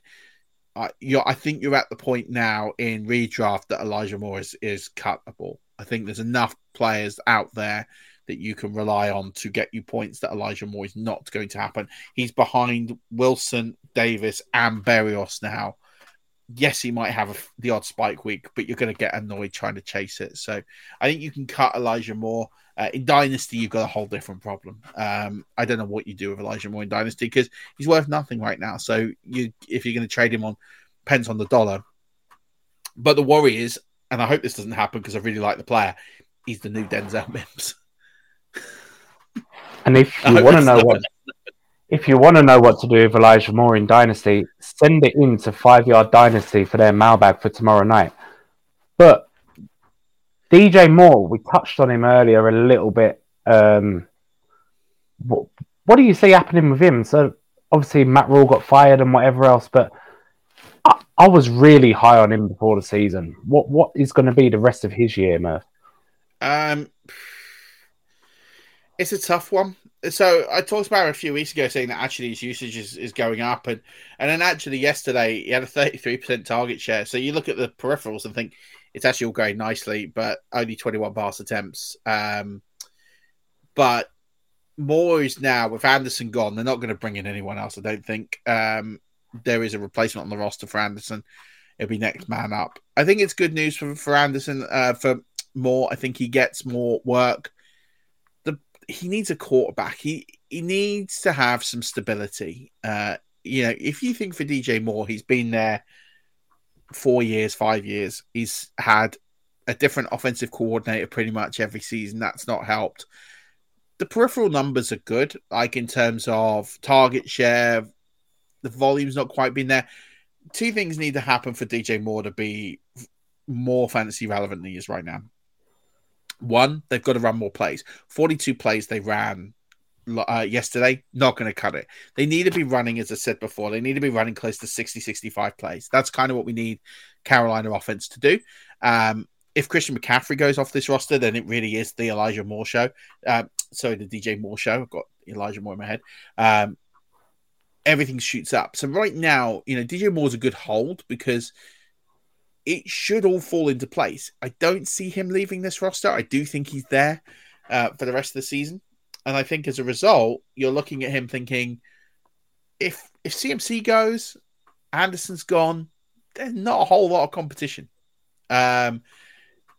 Speaker 7: Uh, I think you're at the point now in redraft that Elijah Moore is, is cutable. I think there's enough players out there that you can rely on to get you points that Elijah Moore is not going to happen. He's behind Wilson, Davis, and Berrios now. Yes, he might have a, the odd spike week, but you're going to get annoyed trying to chase it. So I think you can cut Elijah Moore. Uh, in Dynasty, you've got a whole different problem. Um, I don't know what you do with Elijah Moore in Dynasty because he's worth nothing right now. So you, if you're going to trade him on pence on the dollar, but the worry is, and I hope this doesn't happen because I really like the player, he's the new Denzel Mims.
Speaker 8: And if you want to know what, if you want to know what to do with Elijah Moore in Dynasty, send it in to Five Yard Dynasty for their mailbag for tomorrow night. But DJ Moore, we touched on him earlier a little bit. Um, what, what do you see happening with him? So obviously Matt Rhule got fired and whatever else, but I, I was really high on him before the season. What what is going to be the rest of his year, Murph?
Speaker 7: Um, it's a tough one. So I talked about a few weeks ago, saying that actually his usage is, is going up, and and then actually yesterday he had a thirty three percent target share. So you look at the peripherals and think it's actually all going nicely, but only twenty one pass attempts. Um, but Moore is now with Anderson gone. They're not going to bring in anyone else. I don't think. Um, there is a replacement on the roster for Anderson. It'll be next man up. I think it's good news for for Anderson. Uh, for Moore, I think he gets more work he needs a quarterback. He he needs to have some stability. Uh, you know, if you think for DJ Moore, he's been there four years, five years. He's had a different offensive coordinator pretty much every season. That's not helped. The peripheral numbers are good, like in terms of target share. The volume's not quite been there. Two things need to happen for DJ Moore to be more fantasy relevant than he is right now. One, they've got to run more plays. 42 plays they ran uh, yesterday, not going to cut it. They need to be running, as I said before, they need to be running close to 60, 65 plays. That's kind of what we need Carolina offense to do. Um, if Christian McCaffrey goes off this roster, then it really is the Elijah Moore show. Uh, sorry, the DJ Moore show. I've got Elijah Moore in my head. Um, everything shoots up. So right now, you know, DJ Moore's a good hold because – it should all fall into place. I don't see him leaving this roster. I do think he's there uh, for the rest of the season, and I think as a result, you're looking at him thinking, if if CMC goes, Anderson's gone. There's not a whole lot of competition, um,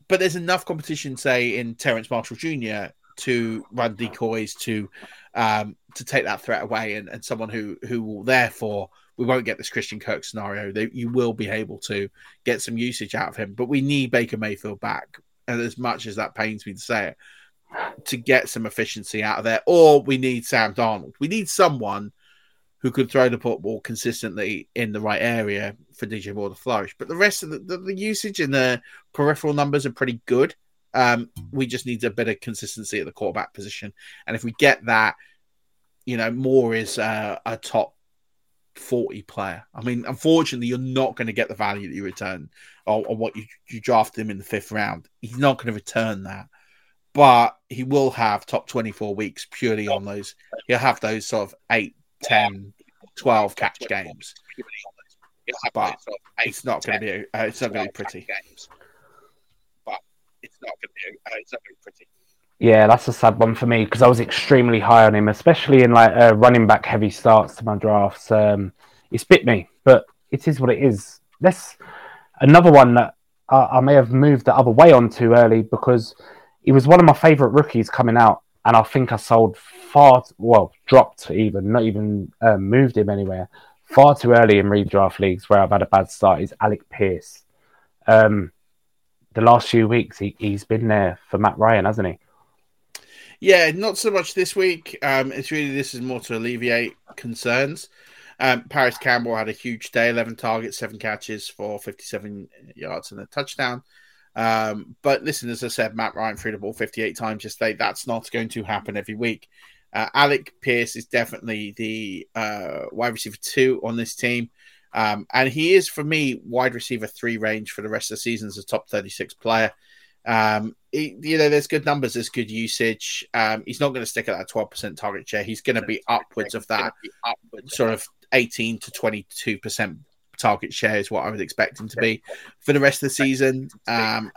Speaker 7: but there's enough competition, say in Terrace Marshall Jr. to run decoys to um, to take that threat away, and, and someone who who will therefore we won't get this Christian Kirk scenario. They, you will be able to get some usage out of him, but we need Baker Mayfield back. And as much as that pains me to say it, to get some efficiency out of there, or we need Sam Darnold. We need someone who could throw the football consistently in the right area for DJ Moore to flourish. But the rest of the, the, the usage and the peripheral numbers are pretty good. Um, we just need a bit of consistency at the quarterback position. And if we get that, you know, Moore is uh, a top 40 player. I mean, unfortunately, you're not going to get the value that you return or, or what you, you draft him in the fifth round. He's not going to return that, but he will have top 24 weeks purely on those. He'll have those sort of 8, 10, 12 catch games. But it's not going to be, uh, it's not going to be pretty. But it's not going to be, uh, it's not going to be pretty.
Speaker 8: Yeah, that's a sad one for me because I was extremely high on him, especially in like uh, running back heavy starts to my drafts. Um, it's bit me, but it is what it is. That's another one that I, I may have moved the other way on too early because he was one of my favourite rookies coming out, and I think I sold far well, dropped even, not even uh, moved him anywhere, far too early in redraft leagues where I've had a bad start. Is Alec Pierce. Um, the last few weeks, he, he's been there for Matt Ryan, hasn't he?
Speaker 7: Yeah, not so much this week. Um, it's really this is more to alleviate concerns. Um, Parris Campbell had a huge day 11 targets, seven catches for 57 yards and a touchdown. Um, but listen, as I said, Matt Ryan threw the ball 58 times yesterday. That's not going to happen every week. Uh, Alec Pierce is definitely the uh, wide receiver two on this team. Um, and he is, for me, wide receiver three range for the rest of the season as a top 36 player. Um, he, you know, there's good numbers, there's good usage. Um, he's not going to stick at that 12% target share. He's going to be upwards of that, sort of 18 to 22% target share is what I would expect him to be for the rest of the season. Um,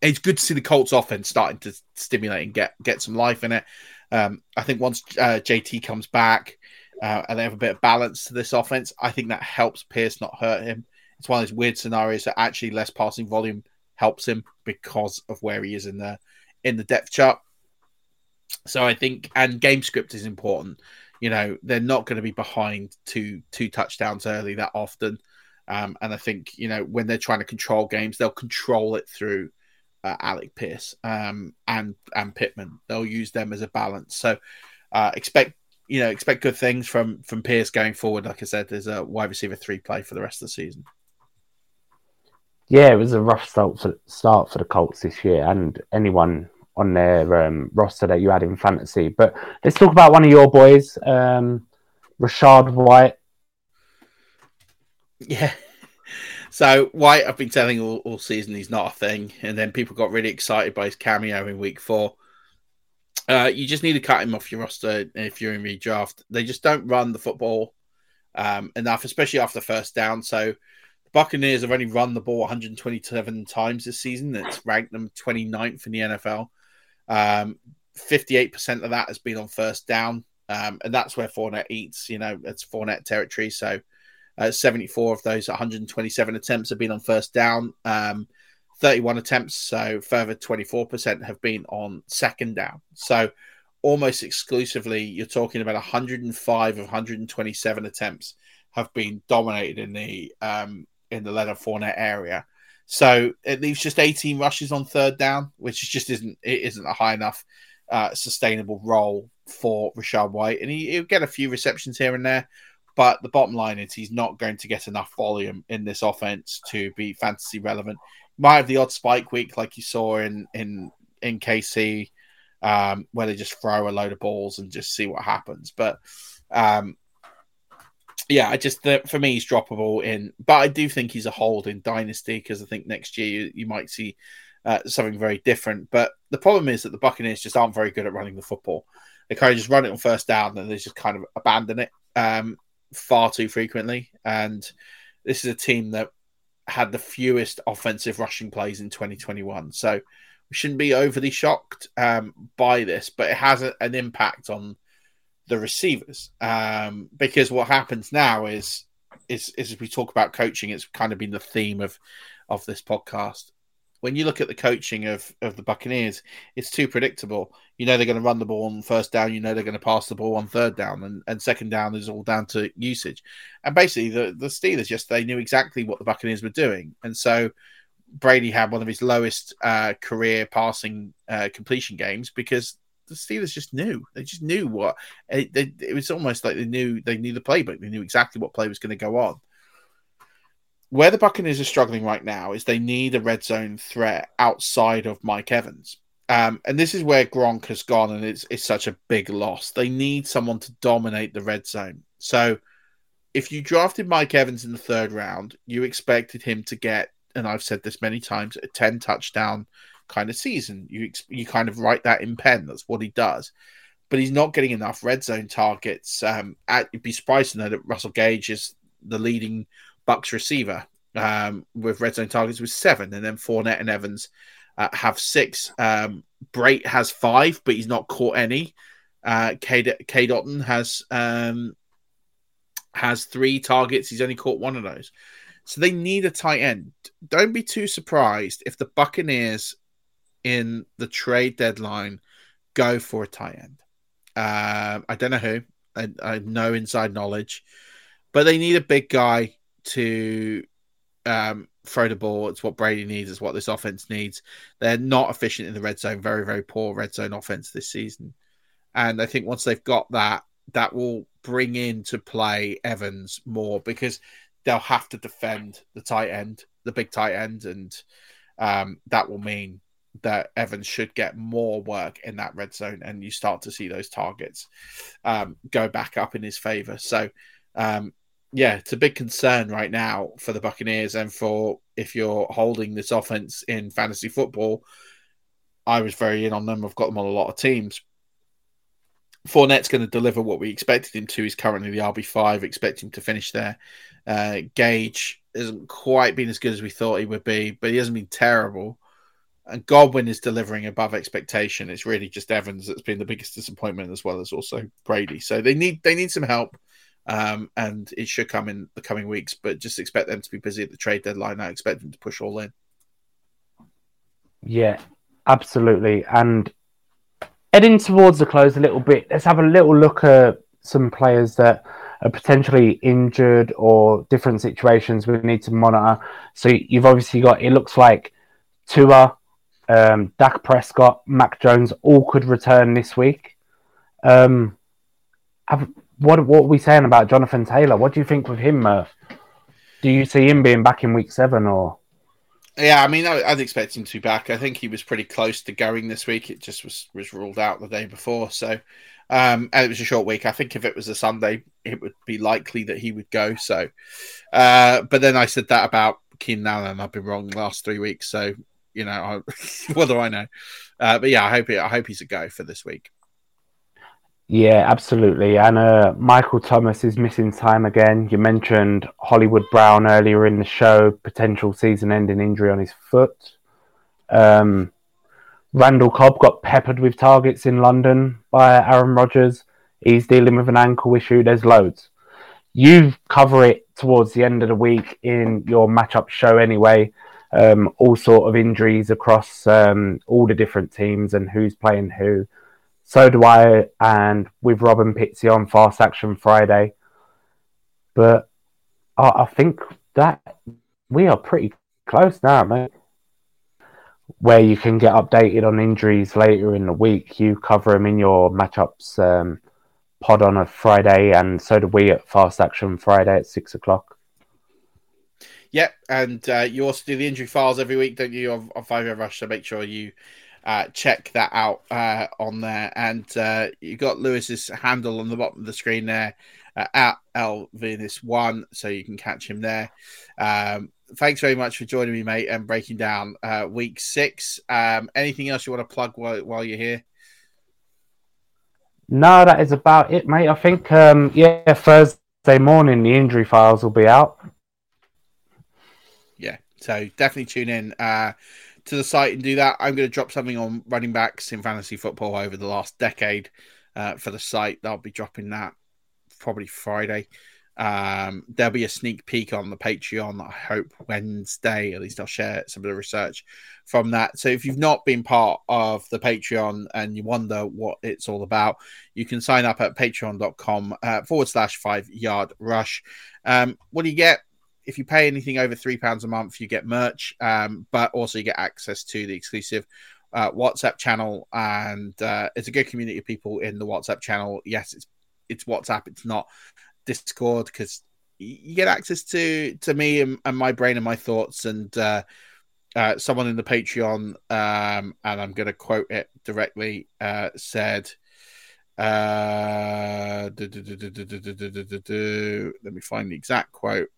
Speaker 7: it's good to see the Colts offense starting to stimulate and get get some life in it. Um, I think once uh, JT comes back uh, and they have a bit of balance to this offense, I think that helps Pierce not hurt him. It's one of those weird scenarios that actually less passing volume helps him because of where he is in the in the depth chart. So I think and game script is important. You know, they're not going to be behind two two touchdowns early that often. Um, and I think, you know, when they're trying to control games, they'll control it through uh, Alec Pierce um, and and Pittman. They'll use them as a balance. So uh, expect you know expect good things from from Pierce going forward. Like I said, there's a wide receiver three play for the rest of the season
Speaker 8: yeah, it was a rough start for start for the Colts this year, and anyone on their um, roster that you had in fantasy. But let's talk about one of your boys, um, Rachaad White. *laughs*
Speaker 7: Yeah, So White, I've been telling all, all season he's not a thing, and then people got really excited by his cameo in week four. Uh, you just need to cut him off your roster if you're in redraft. They just don't run the football um, enough, especially after first down. So Buccaneers have only run the ball 127 times this season. That's ranked them 29th in the NFL. Um, 58% of that has been on first down. Um, and that's where Fournette eats. You know, it's Fournette territory. So uh, 74 of those 127 attempts have been on first down. Um, 31 attempts, so further 24% have been on second down. So almost exclusively, you're talking about 105 of 127 attempts have been dominated in the um, in the Leonard Fournette area. So it leaves just 18 rushes on third down, which just isn't it isn't a high enough uh, sustainable role for Rachaad White, and he, will get a few receptions here and there. But the bottom line is he's not going to get enough volume in this offense to be fantasy relevant. Might have the odd spike week like you saw in in in KC, um, where they just throw a load of balls and just see what happens. But um, yeah, I just for me he's droppable in, but I do think he's a hold in dynasty because I think next year you, you might see uh, something very different. But the problem is that the Buccaneers just aren't very good at running the football. They kind of just run it on first down and they just kind of abandon it um, far too frequently. And this is a team that had the fewest offensive rushing plays in 2021. So we shouldn't be overly shocked um, by this, but it has a, an impact on the receivers um, because what happens now is, is is as we talk about coaching, it's kind of been the theme of of this podcast when you look at the coaching of, of the Buccaneers, it's too predictable. You know they're going to run the ball on first down. You know they're going to pass the ball on third down, and, and second down is all down to usage. And basically, the, the Steelers just they knew exactly what the Buccaneers were doing, and so Brady had one of his lowest uh, career passing uh, completion games because the Steelers just knew. They just knew what it, they, it was almost like they knew they knew the playbook. They knew exactly what play was going to go on where the Buccaneers are struggling right now is they need a red zone threat outside of Mike Evans. Um, and this is where Gronk has gone, and it's, it's such a big loss. They need someone to dominate the red zone. So, if you drafted Mike Evans in the third round, you expected him to get, and I've said this many times, a 10 touchdown kind of season. You, you kind of write that in pen. That's what he does. But he's not getting enough red zone targets. Um, at, you'd be surprised to know that Russell Gage is the leading Bucs receiver um, with red zone targets with seven, and then Fournette and Evans uh, have six. Um, Brate has five, but he's not caught any. Uh, Cade, Cade Otton has um, has three targets. He's only caught one of those. So they need a tight end. Don't be too surprised if the Buccaneers in the trade deadline go for a tight end. Uh, I don't know who. I, I have no inside knowledge, but they need a big guy to um, throw the ball. It's what Brady needs. It's what this offense needs. They're not efficient in the red zone. Very, very poor red zone offense this season. And I think once they've got that, that will bring into play Evans more because they'll have to defend the tight end, the big tight end, and um, that will mean that Evans should get more work in that red zone, and you start to see those targets um, go back up in his favor. So um, yeah, it's a big concern right now for the Buccaneers and for if you're holding this offense in fantasy football. I was very in on them. I've got them on a lot of teams. Fournette's going to deliver what we expected him to. He's currently the RB5, expect him to finish there. Uh, Gage hasn't quite been as good as we thought he would be, but he hasn't been terrible. And Godwin is delivering above expectation. It's really just Evans that's been the biggest disappointment, as well as also Brady. So they need they need some help um, and it should come in the coming weeks. But just expect them to be busy at the trade deadline. I expect them to push all in.
Speaker 8: Yeah, absolutely. And heading towards the close a little bit, let's have a little look at some players that are potentially injured or different situations we need to monitor. So you've obviously got. It looks like Tua, um, Dak Prescott, Mac Jones all could return this week. Um, have, what what are we saying about Jonathan Taylor? What do you think with him, Murph? Do you see him being back in week seven or?
Speaker 7: Yeah, I mean, I'd expect him to be back. I think he was pretty close to going this week. It just was was ruled out the day before, so um, and it was a short week. I think if it was a Sunday, it would be likely that he would go. So, uh, but then I said that about Keenan Allen. I've been wrong the last three weeks, so you know, I, *laughs* what do I know? Uh, but yeah, I hope it, I hope he's a go for this week.
Speaker 8: Yeah, absolutely. And uh, Michael Thomas is missing time again. You mentioned Hollywood Brown earlier in the show, potential season ending injury on his foot. Um, Randall Cobb got peppered with targets in London by Aaron Rodgers. He's dealing with an ankle issue. There's loads. You cover it towards the end of the week in your matchup show anyway. Um, all sort of injuries across um, all the different teams and who's playing who. So do I, and with Robin Pitsy on Fast Action Friday. But I, I think that we are pretty close now, mate. Where you can get updated on injuries later in the week. You cover them in your matchups um, pod on a Friday, and so do we at Fast Action Friday at six o'clock.
Speaker 7: Yep, and uh, you also do the injury files every week, don't you, on, on Five Yard Rush? So make sure you uh, check that out uh, on there. And uh, you got Lewis's handle on the bottom of the screen there uh, at L Venus One, so you can catch him there. Um, thanks very much for joining me, mate, and breaking down uh, week six. Um, anything else you want to plug while, while you're here?
Speaker 8: No, that is about it, mate. I think, um, yeah, Thursday morning the injury files will be out.
Speaker 7: So definitely tune in. Uh, to the site and do that. I'm going to drop something on running backs in fantasy football over the last decade uh, for the site. I'll be dropping that probably Friday. Um, there'll be a sneak peek on the Patreon, I hope Wednesday. At least I'll share some of the research from that. So if you've not been part of the Patreon and you wonder what it's all about, you can sign up at patreon.com uh, forward slash five yard rush. Um, what do you get? If you pay anything over three pounds a month, you get merch, um, but also you get access to the exclusive uh, WhatsApp channel, and uh, it's a good community of people in the WhatsApp channel. Yes, it's it's WhatsApp, it's not Discord because you get access to to me and, and my brain and my thoughts, and uh, uh, someone in the Patreon, um, and I'm going to quote it directly, uh, said. Uh, let me find the exact quote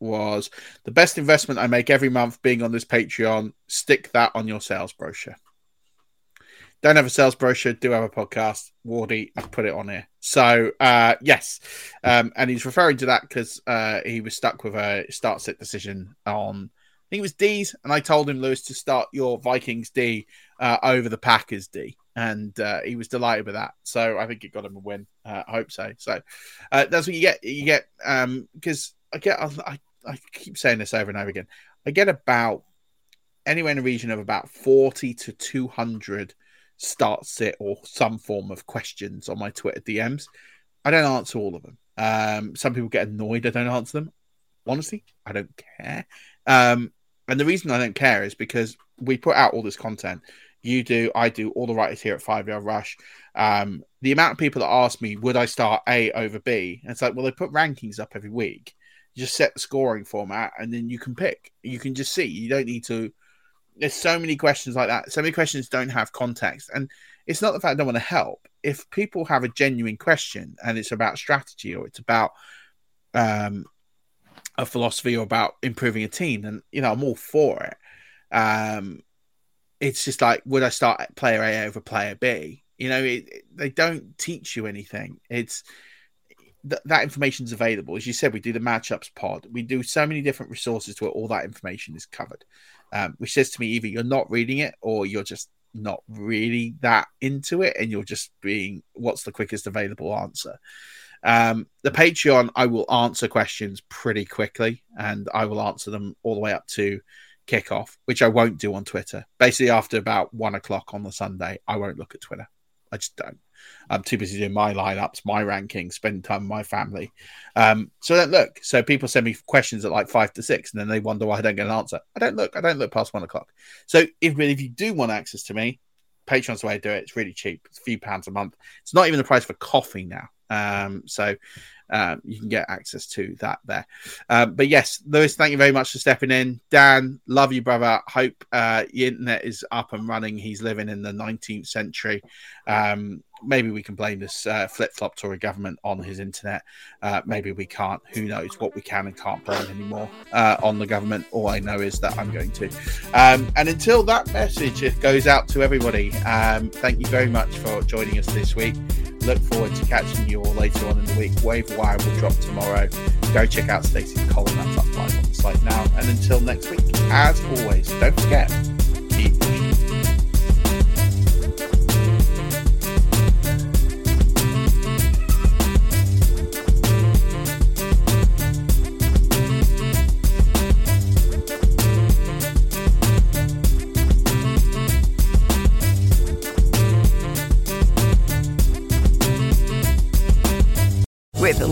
Speaker 7: was the best investment I make every month being on this Patreon. Stick that on your sales brochure. Don't have a sales brochure, do have a podcast. Wardy, I've put it on here. So, uh, yes. Um, and he's referring to that because uh, he was stuck with a start sit decision on, I think it was D's. And I told him, Lewis, to start your Vikings D uh, over the Packers D. And uh, he was delighted with that. So I think it got him a win. Uh, I hope so. So uh, that's what you get. You get, because um, I get, I I keep saying this over and over again. I get about anywhere in the region of about 40 to 200 start sit or some form of questions on my Twitter DMs. I don't answer all of them. Um, some people get annoyed I don't answer them. Honestly, I don't care. Um, and the reason I don't care is because we put out all this content. You do, I do, all the writers here at Five Yard Rush. Um, the amount of people that ask me, would I start A over B? And it's like, well, they put rankings up every week just set the scoring format and then you can pick. You can just see. You don't need to. There's so many questions like that. So many questions don't have context. And it's not the fact I don't want to help. If people have a genuine question and it's about strategy or it's about um, a philosophy or about improving a team, then, you know, I'm all for it. Um, it's just like, would I start player A over player B? You know, it, it, they don't teach you anything. It's th- that information is available. As you said, we do the matchups pod. We do so many different resources to where all that information is covered, um, which says to me either you're not reading it or you're just not really that into it, and you're just being what's the quickest available answer. Um, the Patreon, I will answer questions pretty quickly, and I will answer them all the way up to kickoff, which I won't do on Twitter. Basically, after about one o'clock on the Sunday, I won't look at Twitter. I just don't. I'm too busy doing my lineups, my rankings, spending time with my family. Um, so I don't look. So people send me questions at like five to six, and then they wonder why I don't get an answer. I don't look. I don't look past one o'clock. So if if you do want access to me, Patreon's the way to do it. It's really cheap. It's a few pounds a month. It's not even the price for coffee now. Um, so um, you can get access to that there. Um, but yes, Lewis, thank you very much for stepping in. Dan, love you, brother. Hope uh, your internet is up and running. He's living in the 19th century. Um, maybe we can blame this uh, flip flop Tory government on his internet. Uh, maybe we can't. Who knows what we can and can't blame anymore uh, on the government? All I know is that I'm going to. Um, and until that message goes out to everybody, um, thank you very much for joining us this week. Look forward to catching you all later on in the week. Waiver Wire will drop tomorrow. Go check out Stacey's column. That's up live on the site now. And until next week, as always, don't forget, keep